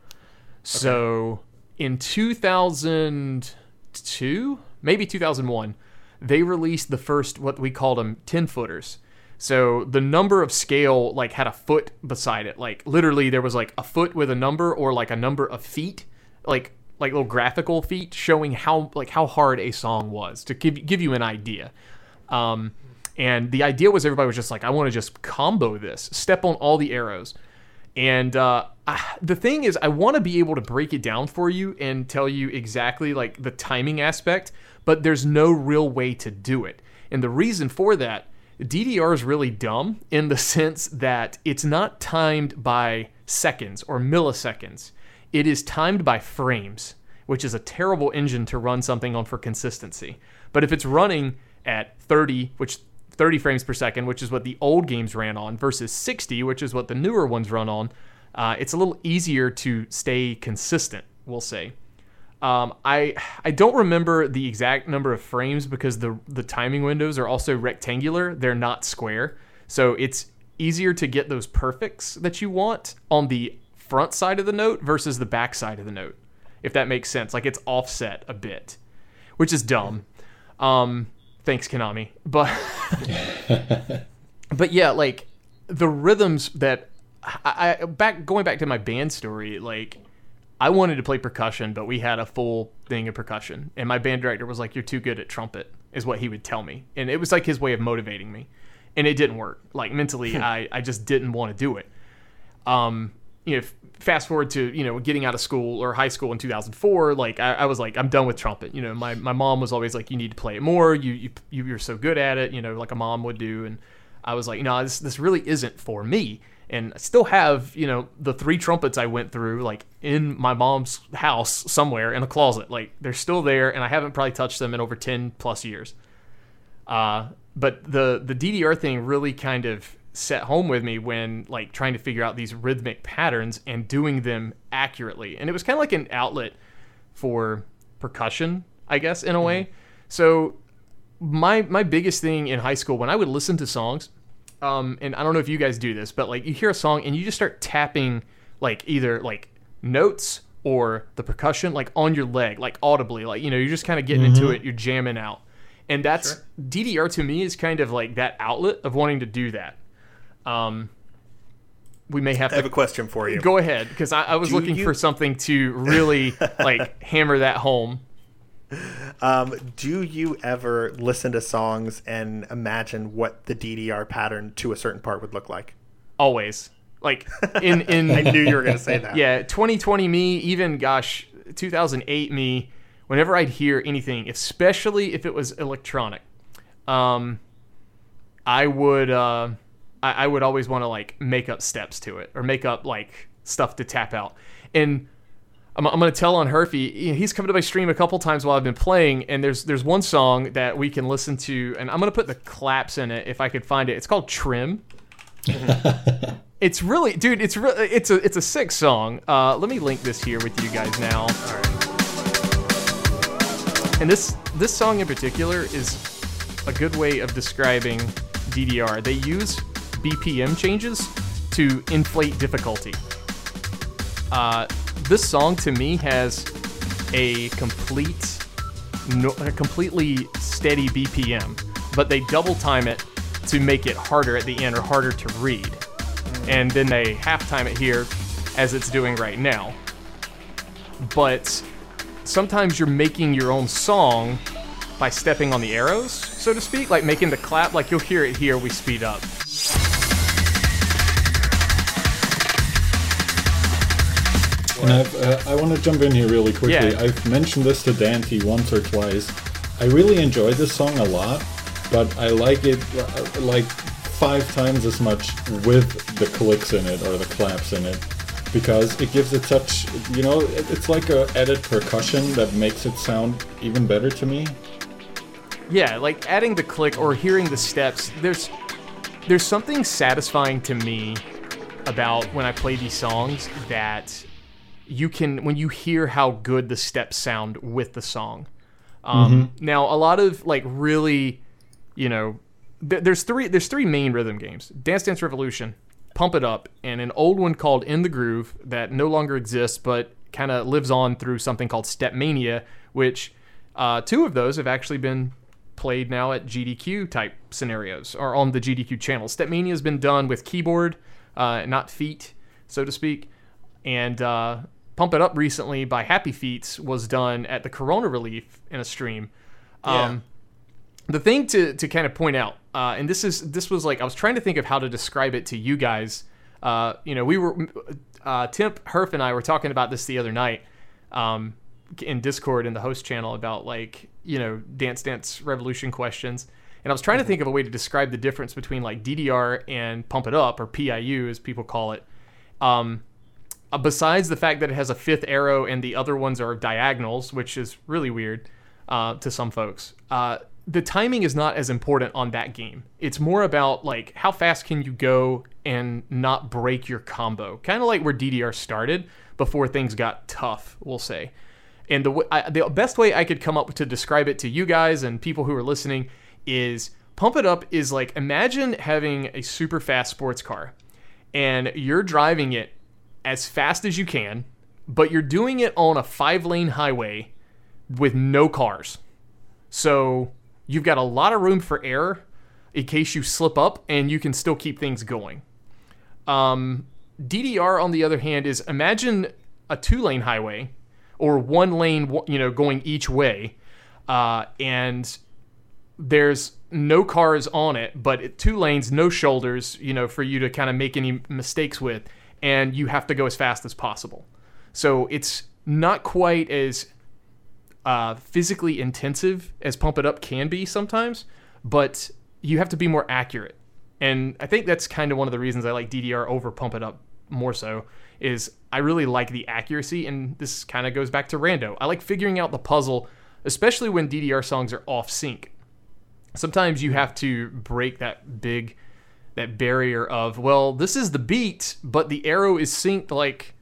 so in 2002, maybe 2001, they released the first what we called them 10 footers. So the number of scale like had a foot beside it. Like literally there was like a foot with a number or like a number of feet, like like little graphical feet showing how like how hard a song was to give give you an idea. Um, and the idea was everybody was just like, I want to just combo this, step on all the arrows. And uh, I, the thing is, I want to be able to break it down for you and tell you exactly like the timing aspect, but there's no real way to do it. And the reason for that DDR is really dumb in the sense that it's not timed by seconds or milliseconds. It is timed by frames, which is a terrible engine to run something on for consistency. But if it's running at 30, which 30 frames per second, which is what the old games ran on, versus 60, which is what the newer ones run on, uh, it's a little easier to stay consistent. We'll say. Um, I I don't remember the exact number of frames because the the timing windows are also rectangular. They're not square, so it's easier to get those perfects that you want on the front side of the note versus the back side of the note. If that makes sense, like it's offset a bit, which is dumb. Um, thanks Konami, but but yeah, like the rhythms that I, I back going back to my band story, like I wanted to play percussion, but we had a full thing of percussion, and my band director was like, "You're too good at trumpet," is what he would tell me, and it was like his way of motivating me, and it didn't work. Like mentally, I I just didn't want to do it. Um, you know, fast forward to you know getting out of school or high school in 2004, like I, I was like, I'm done with trumpet. You know, my my mom was always like, you need to play it more. You you you- you're so good at it. You know, like a mom would do, and I was like, no, this this really isn't for me. And I still have, you know, the three trumpets I went through, like in my mom's house somewhere in a closet. Like they're still there, and I haven't probably touched them in over ten plus years. Uh, but the the DDR thing really kind of set home with me when like trying to figure out these rhythmic patterns and doing them accurately. And it was kind of like an outlet for percussion, I guess, in a way. So my my biggest thing in high school when I would listen to songs, um, and I don't know if you guys do this, but like you hear a song and you just start tapping like either like notes or the percussion like on your leg, like audibly, like you know you're just kind of getting into it, you're jamming out, and that's DDR to me is kind of like that outlet of wanting to do that. Um, we may have I have a to question for you. go ahead because I, I was Do looking you- for something to really like hammer that home. Um, do you ever listen to songs and imagine what the DDR pattern to a certain part would look like? Always like in in I knew you were going to say that. yeah 2020 me even gosh 2008 me whenever i'd hear anything especially if it was electronic um i would uh i, I would always want to like make up steps to it or make up like stuff to tap out and I'm, I'm gonna tell on Herfy. He's come to my stream a couple times while I've been playing, and there's there's one song that we can listen to, and I'm gonna put the claps in it if I could find it. It's called Trim. It's really, dude. It's re- it's a it's a sick song. Uh, let me link this here with you guys now. And this this song in particular is a good way of describing DDR. They use BPM changes to inflate difficulty. Uh, this song to me has a complete, no, a completely steady BPM, but they double time it to make it harder at the end or harder to read and then they half time it here as it's doing right now. But sometimes you're making your own song by stepping on the arrows, so to speak, like making the clap, like you'll hear it here, we speed up. And I've, uh, I want to jump in here really quickly. Yeah. I've mentioned this to Dante once or twice. I really enjoy this song a lot, but I like it uh, like five times as much with the clicks in it or the claps in it because it gives it such, you know, it's like a added percussion that makes it sound even better to me. Yeah, like adding the click or hearing the steps, there's there's something satisfying to me about when I play these songs that you can when you hear how good the steps sound with the song. Um, Now, a lot of like really, you know, th- there's three there's three main rhythm games: Dance Dance Revolution, Pump It Up, and an old one called In the Groove that no longer exists but kind of lives on through something called Step Mania, which uh, two of those have actually been played now at GDQ type scenarios or on the GDQ channel. Step Mania has been done with keyboard, uh, not feet, so to speak, and uh, Pump It Up recently by Happy Feets was done at the Corona Relief in a stream. Um, the thing to, to kind of point out, uh, and this is this was like I was trying to think of how to describe it to you guys. Uh, you know, we were uh, Timp Herf and I were talking about this the other night um, in Discord in the host channel about like you know Dance Dance Revolution questions, And I was trying to think of a way to describe the difference between like DDR and Pump It Up or PIU as people call it. Um, uh, besides the fact that it has a fifth arrow and the other ones are diagonals, which is really weird uh, to some folks. Uh, the timing is not as important on that game. It's more about like how fast can you go and not break your combo, kind of like where DDR started before things got tough. We'll say. And the w- I, the best way I could come up to describe it to you guys and people who are listening is Pump It Up is like imagine having a super fast sports car and you're driving it as fast as you can, but you're doing it on a five lane highway with no cars. So you've got a lot of room for error in case you slip up and you can still keep things going. Um, DDR, on the other hand, is imagine a two lane highway or one lane, you know, going each way, uh, and there's no cars on it, but two lanes, no shoulders, you know, for you to kind of make any mistakes with, and you have to go as fast as possible. So it's not quite as uh, physically intensive as Pump It Up can be sometimes, but you have to be more accurate. And I think that's kind of one of the reasons I like DDR over Pump It Up more so is I really like the accuracy and this kind of goes back to rando. I like figuring out the puzzle especially when DDR songs are off sync. Sometimes you have to break that big that barrier of well, this is the beat, but the arrow is synced like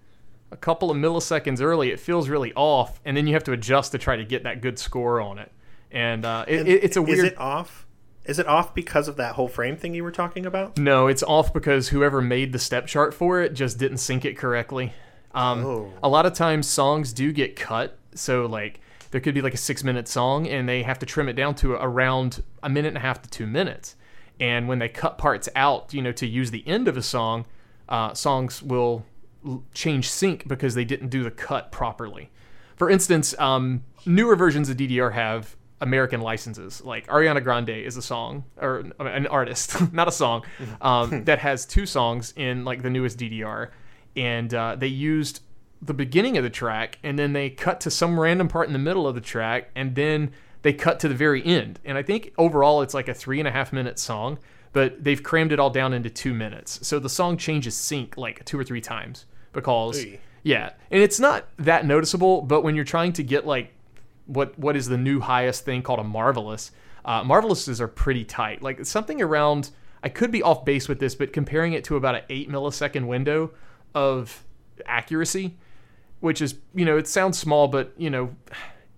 a couple of milliseconds early. It feels really off, and then you have to adjust to try to get that good score on it. And uh, it, it, it's a weird. Is it off? Is it off because of that whole frame thing you were talking about? No, it's off because whoever made the step chart for it just didn't sync it correctly. Um, Oh. A lot of times songs do get cut, so like there could be like a six minute song and they have to trim it down to around a minute and a half to two minutes. And when they cut parts out, you know, to use the end of a song, uh, songs will l- change sync because they didn't do the cut properly. For instance, um, newer versions of DDR have American licenses. Like Ariana Grande is a song or an artist, not a song, um, that has two songs in like the newest DDR, and uh, they used the beginning of the track and then they cut to some random part in the middle of the track and then they cut to the very end. And I think overall it's like a three and a half minute song, but they've crammed it all down into two minutes. So the song changes sync like two or three times because Oy. yeah, and it's not that noticeable. But when you're trying to get like what what is the new highest thing called a marvelous, uh, marvelouses are pretty tight. Like something around. I could be off base with this, but comparing it to about an eight millisecond window of accuracy, which is you know it sounds small, but you know,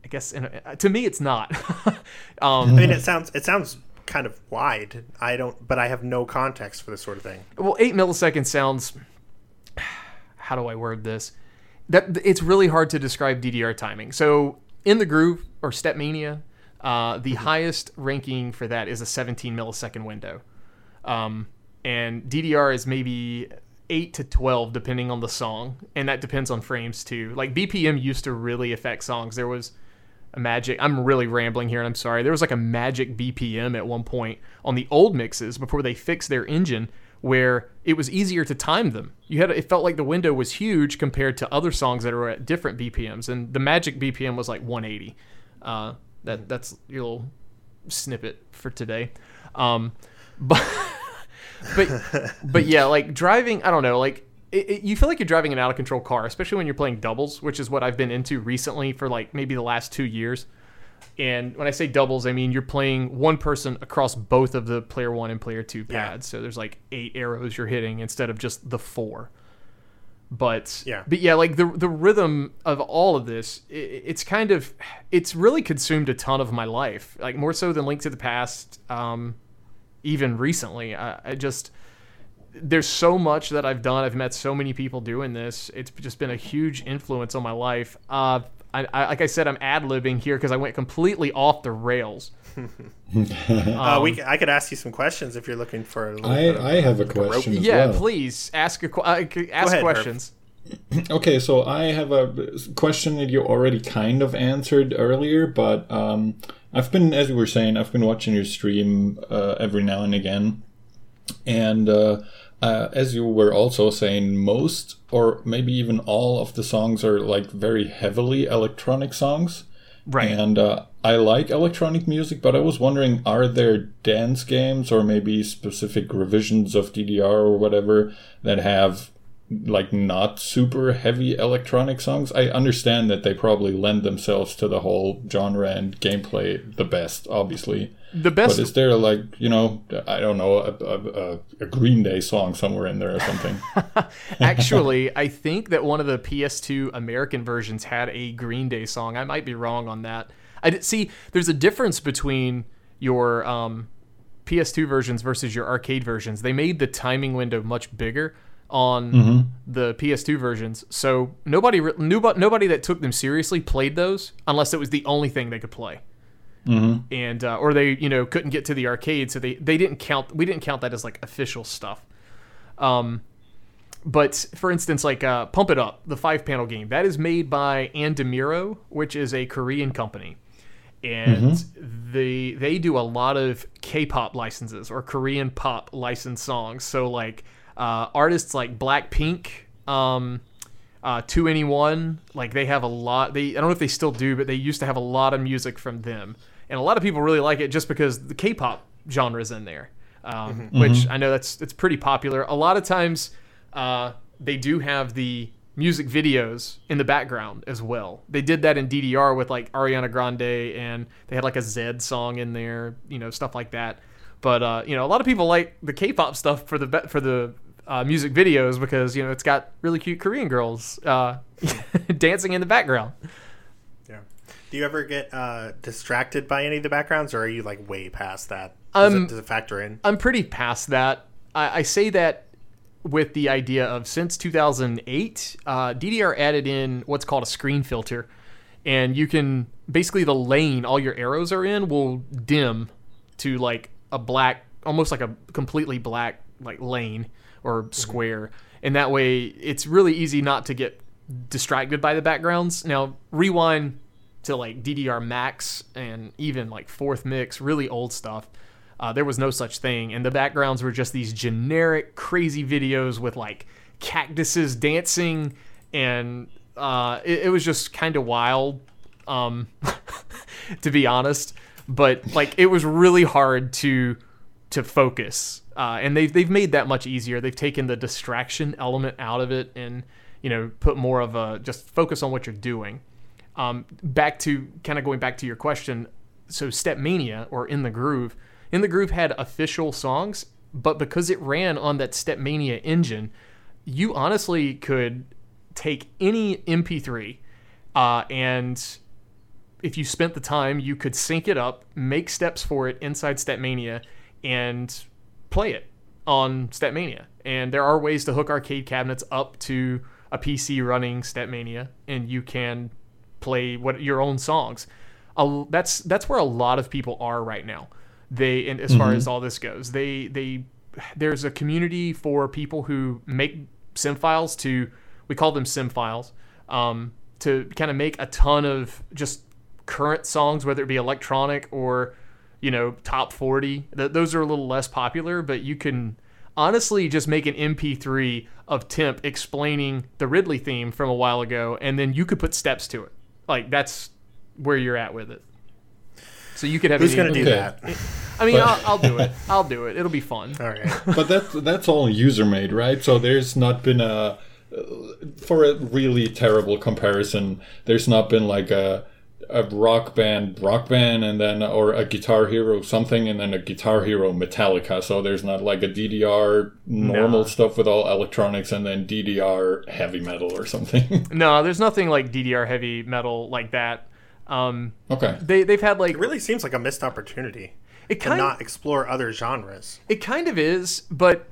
I guess in a, to me it's not. um, I mean, it sounds it sounds kind of wide. I don't, but I have no context for this sort of thing. well, eight milliseconds sounds. How do I word this? That it's really hard to describe DDR timing. So in the groove or Stepmania, uh, the highest ranking for that is a 17 millisecond window, um, and DDR is maybe eight to 12 depending on the song, and that depends on frames too. Like BPM used to really affect songs. There was a magic. I'm really rambling here, and I'm sorry. There was like a magic BPM at one point on the old mixes before they fixed their engine, where it was easier to time them. You had it felt like the window was huge compared to other songs that are at different BPMs, and the magic BPM was like 180. Uh, that that's your little snippet for today. Um, but but but yeah, like driving. I don't know, like. It, it, you feel like you're driving an out of control car, especially when you're playing doubles, which is what I've been into recently for like maybe the last two years. And when I say doubles, I mean you're playing one person across both of the player one and player two Yeah. pads. So there's like eight arrows you're hitting instead of just the four. But Yeah. but yeah, like the the rhythm of all of this, i it's kind of it's really consumed a ton of my life, like more so than Link to the Past. Um, even recently, I, I just there's so much that I've done. I've met so many people doing this. It's just been a huge influence on my life. Uh, I, I, like I said, I'm ad libbing here because I went completely off the rails. uh, we, c- I could ask you some questions if you're looking for. A little bit of- I, I have a like question as yeah, well. please ask a uh, ask ahead, Herf. questions. Okay, so I have a question that you already kind of answered earlier, but um, I've been, as you were saying, I've been watching your stream uh, every now and again, and uh, uh, as you were also saying, most or maybe even all of the songs are like very heavily electronic songs, Right. And uh, I like electronic music, but I was wondering are there dance games or maybe specific revisions of DDR or whatever that have like not super heavy electronic songs? I understand that they probably lend themselves to the whole genre and gameplay the best, obviously. The best But is there like, you know, I don't know, a, a, a, a Green Day song somewhere in there or something? Actually, I think that one of the PS2 American versions had a Green Day song. I might be wrong on that. I did see there's a difference between your um, PS2 versions versus your arcade versions. They made the timing window much bigger on the PS2 versions, so nobody nobody nobody that took them seriously played those unless it was the only thing they could play. And uh, or they you know couldn't get to the arcade, so they they didn't count. We didn't count that as like official stuff. Um, but for instance, like uh, Pump It Up, the five panel game, that is made by Andamiro, which is a Korean company. And they they do a lot of K-pop licenses or Korean pop licensed songs. So like uh, artists like Blackpink, um, uh, 2NE1, like they have a lot. They I don't know if they still do, but they used to have a lot of music from them, and a lot of people really like it just because the K-pop genre is in there, um, which I know that's it's pretty popular. A lot of times, uh, they do have the music videos in the background as well. They did that in DDR with like Ariana Grande, and they had like a Zedd song in there, you know, stuff like that. But uh, you know, a lot of people like the K-pop stuff for the be- for the uh, music videos because you know it's got really cute Korean girls uh, dancing in the background. Yeah. Do you ever get uh, distracted by any of the backgrounds, or are you like way past that? Does, Um, it, does it factor in? I'm pretty past that. I, I say that with the idea of since 2008, uh, DDR added in what's called a screen filter, and you can basically the lane all your arrows are in will dim to like a black, almost like a completely black like lane or square, and that way it's really easy not to get distracted by the backgrounds. Now rewind to like DDR Max and even like fourth mix, really old stuff. Uh, there was no such thing, and the backgrounds were just these generic, crazy videos with like cactuses dancing, and uh, it, it was just kind of wild, um, to be honest. But like, it was really hard to to focus, uh, and they've they've made that much easier. They've taken the distraction element out of it, and you know, put more of a just focus on what you're doing. Um, back to kind of going back to your question, so Stepmania or In the Groove, In the Groove had official songs, but because it ran on that Stepmania engine, you honestly could take any MP3 uh, and if you spent the time, you could sync it up, make steps for it inside Stepmania, and play it on Stepmania. And there are ways to hook arcade cabinets up to a PC running Stepmania, and you can play what your own songs. A- That's that's where a lot of people are right now. They and as far as all this goes, they they there's a community for people who make sim files to we call them sim files um, to kind of make a ton of just current songs, whether it be electronic or you know top 40. Th- those are a little less popular, but you can honestly just make an MP3 of Timp explaining the Ridley theme from a while ago, and then you could put steps to it. Like that's where you're at with it. So you could have Who's going to do that? I mean, I'll, I'll do it. I'll do it. It'll be fun. All right. but that's that's all user made, right? So there's not been a for a really terrible comparison. There's not been like a a rock band, rock band, and then or a Guitar Hero something, and then a Guitar Hero Metallica. So there's not like a DDR normal No. stuff with all electronics, and then DDR heavy metal or something. No, there's nothing like DDR heavy metal like that. Um, okay. they they've had like It really seems like a missed opportunity it to kind not explore other genres. It kind of is, but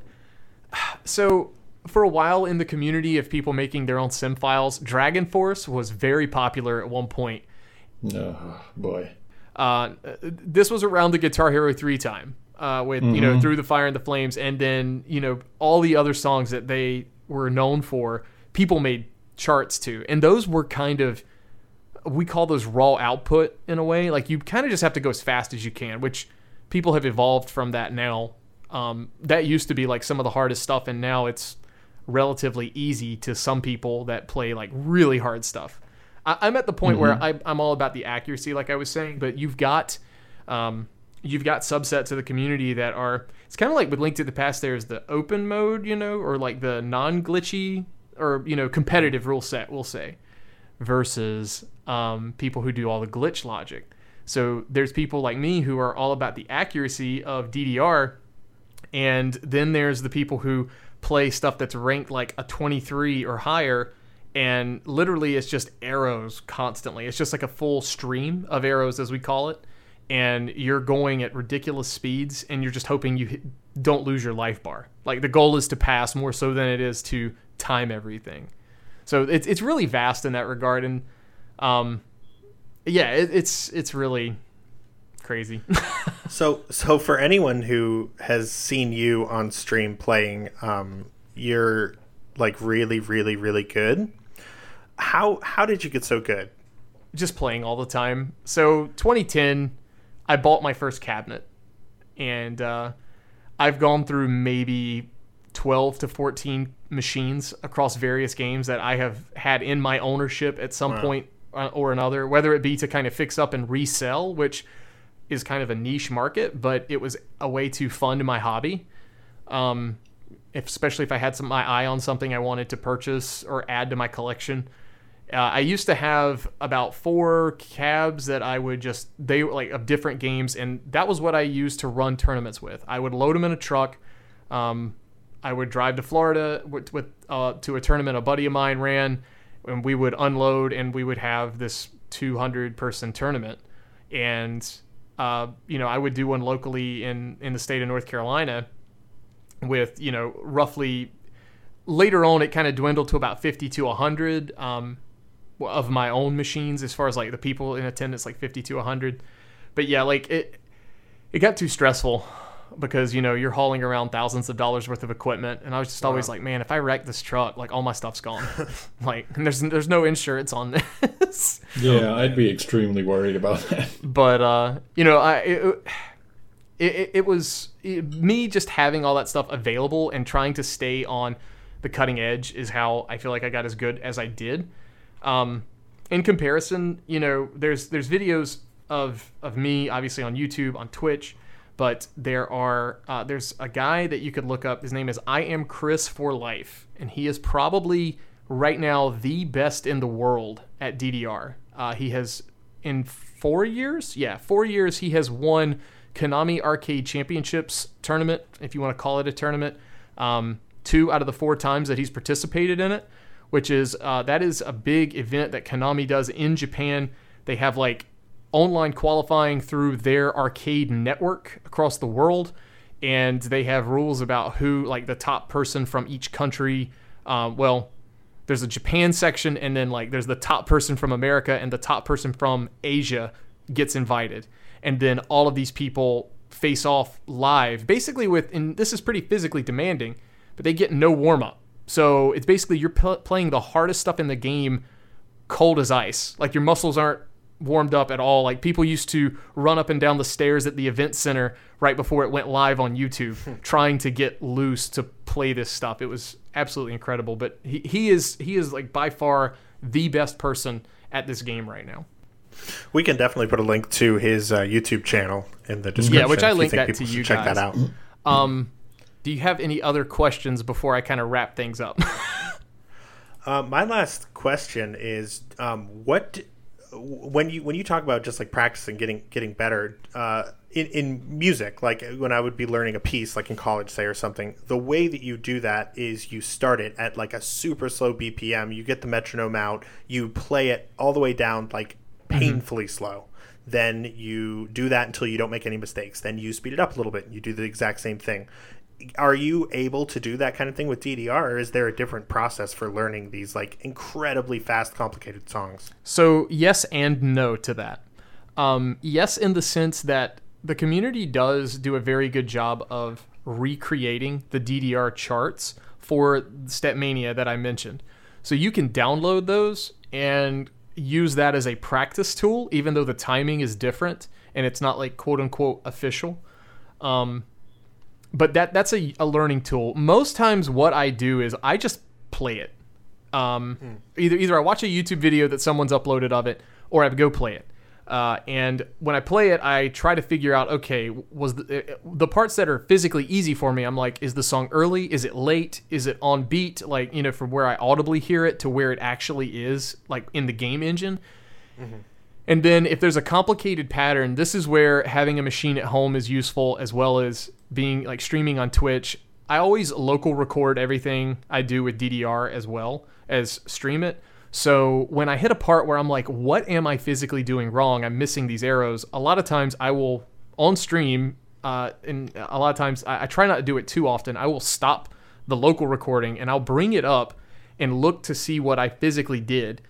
so for a while in the community of people making their own sim files, Dragon Force was very popular at one point. No, boy. Uh, this was around the Guitar Hero 3 time, uh, with, you know, Through the Fire and the Flames, and then, you know, all the other songs that they were known for, people made charts to. And those were kind of, we call those raw output in a way. Like, you kind of just have to go as fast as you can, which people have evolved from that now. Um, that used to be like some of the hardest stuff, and now it's relatively easy to some people that play like really hard stuff. I, I'm at the point where I, I'm all about the accuracy, like I was saying. But you've got, um, you've got subsets of the community that are. It's kind of like with Link to the Past. There's the open mode, you know, or like the non-glitchy or you know competitive rule set. We'll say versus um, people who do all the glitch logic. So there's people like me who are all about the accuracy of DDR, and then there's the people who play stuff that's ranked like a 23 or higher, and literally it's just arrows constantly. It's just like a full stream of arrows, as we call it, and you're going at ridiculous speeds, and you're just hoping you don't lose your life bar. Like the goal is to pass more so than it is to time everything. So it's it's really vast in that regard, and um, yeah, it, it's it's really crazy. So, so for anyone who has seen you on stream playing, um, you're like really, really, really good. How how did you get so good? Just playing all the time. So 2010, I bought my first cabinet, and uh, I've gone through maybe 12 to 14 machines across various games that I have had in my ownership at some point uh, or another, whether it be to kind of fix up and resell, which is kind of a niche market, but it was a way to fund my hobby. Um, if, especially if I had some my eye on something I wanted to purchase or add to my collection. Uh, I used to have about four cabs that I would just they were like of different games, and that was what I used to run tournaments with. I would load them in a truck. Um, I would drive to Florida with, with uh, to a tournament a buddy of mine ran, and we would unload, and we would have this 200 person tournament, and uh, you know I would do one locally in in the state of North Carolina, with you know roughly. Later on, it kind of dwindled to about 50 to 100 um, of my own machines, as far as like the people in attendance, like 50 to 100. But yeah, like it, it got too stressful because you know you're hauling around thousands of dollars worth of equipment. And i was just always like man if i wreck this truck like all my stuff's gone. Like and there's there's no insurance on this. Yeah, I'd be extremely worried about that. but uh you know i it, it, it was it, me just having all that stuff available and trying to stay on the cutting edge is how i feel like i got as good as i did um in comparison you know there's there's videos of of me obviously on youtube on twitch but there are uh, there's a guy that you could look up. His name is i am chris for life and he is probably right now the best in the world at ddr uh, he has in four years yeah four years he has won konami arcade championships tournament if you want to call it a tournament um, two out of the four times that he's participated in it which is uh, that is a big event that konami does in japan. They have like online qualifying through their arcade network across the world and they have rules about who like the top person from each country. Um, well there's a japan section and then like there's the top person from america and the top person from asia gets invited. And then all of these people face off live basically with and this is pretty physically demanding but they get no warm up so it's basically you're p- playing the hardest stuff in the game cold as ice like your muscles aren't warmed up at all. Like people used to run up and down the stairs at the event center right before it went live on YouTube, trying to get loose to play this stuff. It was absolutely incredible. But he, he is he is like by far the best person at this game right now. We can definitely put a link to his uh, YouTube channel in the description. Yeah, which I if you link think that to you should check that out. Um, do you have any other questions before I kind of wrap things up? Uh, my last question is, um, what when you when you talk about just like practicing, getting getting better uh, in in music, like when I would be learning a piece, like in college, say or something, the way that you do that is you start it at like a super slow BPM, you get the metronome out, you play it all the way down like painfully slow. Then you do that until you don't make any mistakes. Then you speed it up a little bit. And you do the exact same thing are you able to do that kind of thing with DDR, or is there a different process for learning these like incredibly fast, complicated songs? So yes and no to that. Um, yes, in the sense that the community does do a very good job of recreating the DDR charts for Stepmania that I mentioned. So you can download those and use that as a practice tool, even though the timing is different and it's not like quote unquote official. Um, but that that's a, a learning tool. Most times, what I do is I just play it. Um, Either either I watch a YouTube video that someone's uploaded of it, or I go play it. Uh, and when I play it, I try to figure out okay, was the, uh, the parts that are physically easy for me? I'm like, is the song early? Is it late? Is it on beat? Like you know, from where I audibly hear it to where it actually is, like in the game engine. And then if there's a complicated pattern, this is where having a machine at home is useful as well as being like streaming on Twitch. I always local record everything I do with DDR as well as stream it. So when I hit a part where I'm like, what am I physically doing wrong? I'm missing these arrows. A lot of times I will on stream, uh, and a lot of times I, I try not to do it too often. I will stop the local recording and I'll bring it up and look to see what I physically did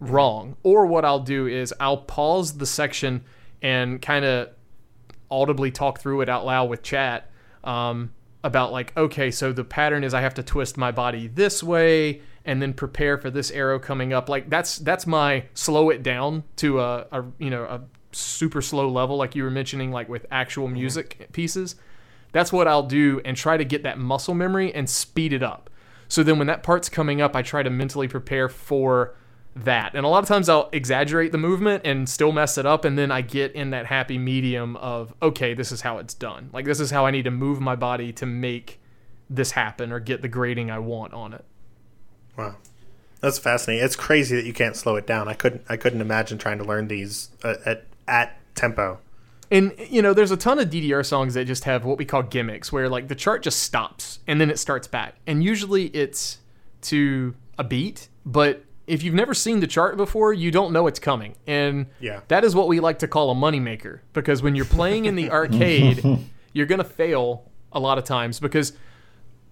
wrong. Or what I'll do is I'll pause the section and kind of audibly talk through it out loud with chat um, about like, okay, so the pattern is I have to twist my body this way and then prepare for this arrow coming up. Like that's that's my slow it down to a, a you know a super slow level, like you were mentioning, like with actual music pieces. That's what I'll do and try to get that muscle memory and speed it up. So then when that part's coming up, I try to mentally prepare for that. And a lot of times I'll exaggerate the movement and still mess it up. And then I get in that happy medium of, okay, this is how it's done. Like, this is how I need to move my body to make this happen or get the grading I want on it. Wow, that's fascinating. It's crazy that you can't slow it down. I couldn't. I couldn't imagine trying to learn these uh, at at tempo. And you know, there's a ton of DDR songs that just have what we call gimmicks, where like the chart just stops and then it starts back, and usually it's to a beat. But if you've never seen the chart before, you don't know it's coming, and Yeah. that is what we like to call a moneymaker. Because when you're playing in the arcade, you're gonna fail a lot of times because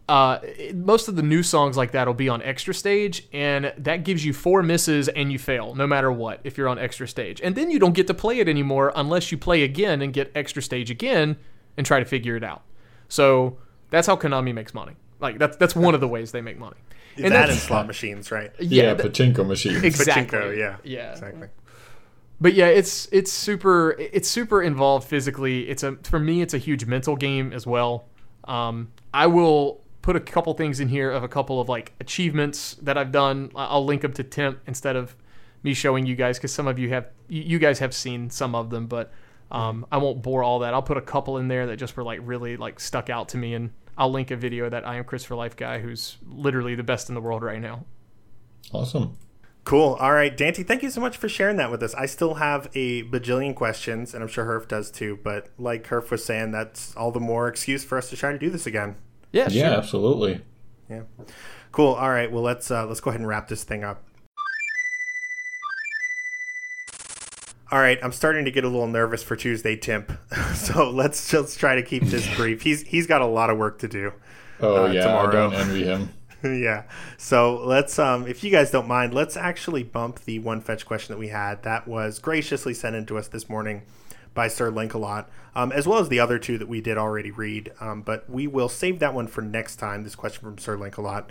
uh, most of the new songs like that will be on extra stage, and that gives you four misses and you fail no matter what if you're on extra stage. And then you don't get to play it anymore unless you play again and get extra stage again and try to figure it out. So that's how Konami makes money. Like that's that's one of the ways they make money. And that that's- and slot machines, right? Yeah, th- pachinko machines. exactly. Pachinko, yeah, yeah, exactly. but yeah, it's it's super it's super involved physically. It's a for me it's a huge mental game as well. Um, I will put a couple things in here of a couple of like achievements that I've done. I- I'll link them to Timp instead of me showing you guys because some of you have you you guys have seen some of them, but um, I won't bore all that. I'll put a couple in there that just were like really like stuck out to me, and I'll link a video of that I am Chris for Life guy who's literally the best in the world right now. Awesome. Cool. All right, Dante, thank you so much for sharing that with us. I still have a bajillion questions, and I'm sure Herf does too. But like Herf was saying, that's all the more excuse for us to try to do this again. Yeah, Yeah, absolutely. Yeah. Cool. All right. Well, let's uh, let's go ahead and wrap this thing up. All right, I'm starting to get a little nervous for Tuesday, Timp. so let's just try to keep this brief. He's he's got a lot of work to do. Oh Uh, yeah, tomorrow. I don't envy him. yeah. So let's, um, if you guys don't mind, let's actually bump the one fetch question that we had. That was graciously sent in to us this morning by Sir Linkalot, um, as well as the other two that we did already read. Um, but we will save that one for next time. This question from Sir Linkalot.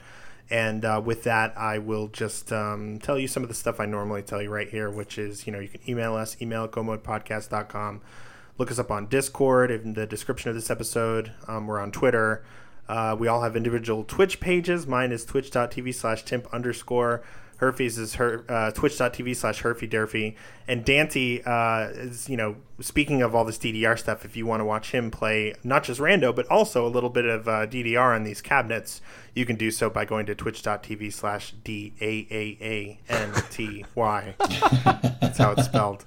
And uh, with that, I will just um, tell you some of the stuff I normally tell you right here, which is, you know, you can email us, email at gomodepodcast.com. Look us up on Discord in the description of this episode. Um, we're on Twitter. Uh, we all have individual Twitch pages. Mine is twitch.tv slash timp underscore. Herfy's is her, uh, twitch.tv slash herfy derfy. And Dante uh, is, you know, speaking of all this DDR stuff, if you want to watch him play not just Rando, but also a little bit of uh, DDR on these cabinets, you can do so by going to twitch.tv slash D A A A N T Y. That's how it's spelled.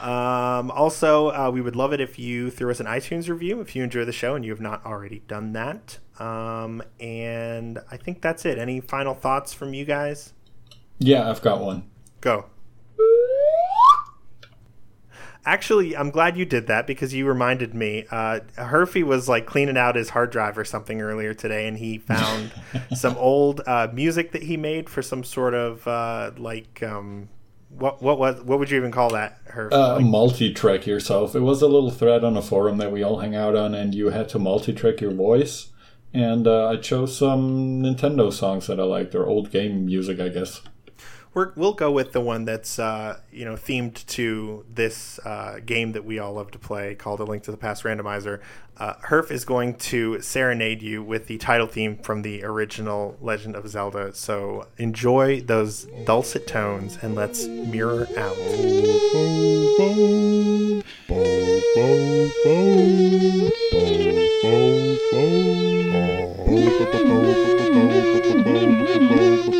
Um, also, uh, we would love it if you threw us an iTunes review if you enjoy the show and you have not already done that. Um, and I think that's it. Any final thoughts from you guys? Yeah, I've got one. Go. Actually, I'm glad you did that because you reminded me. Uh, Herfy was like cleaning out his hard drive or something earlier today, and he found some old uh, music that he made for some sort of uh, like um, what what was what would you even call that? Herf? Uh, Like- multi-track yourself. It was a little thread on a forum that we all hang out on, and you had to multi-track your voice. And uh, I chose some Nintendo songs that I liked, or old game music, I guess. We're, we'll go with the one that's uh, you know themed to this uh, game that we all love to play called A Link to the Past Randomizer. Uh, Herf is going to serenade you with the title theme from the original Legend of Zelda. So enjoy those dulcet tones and let's mirror out. Boom, boom, boom.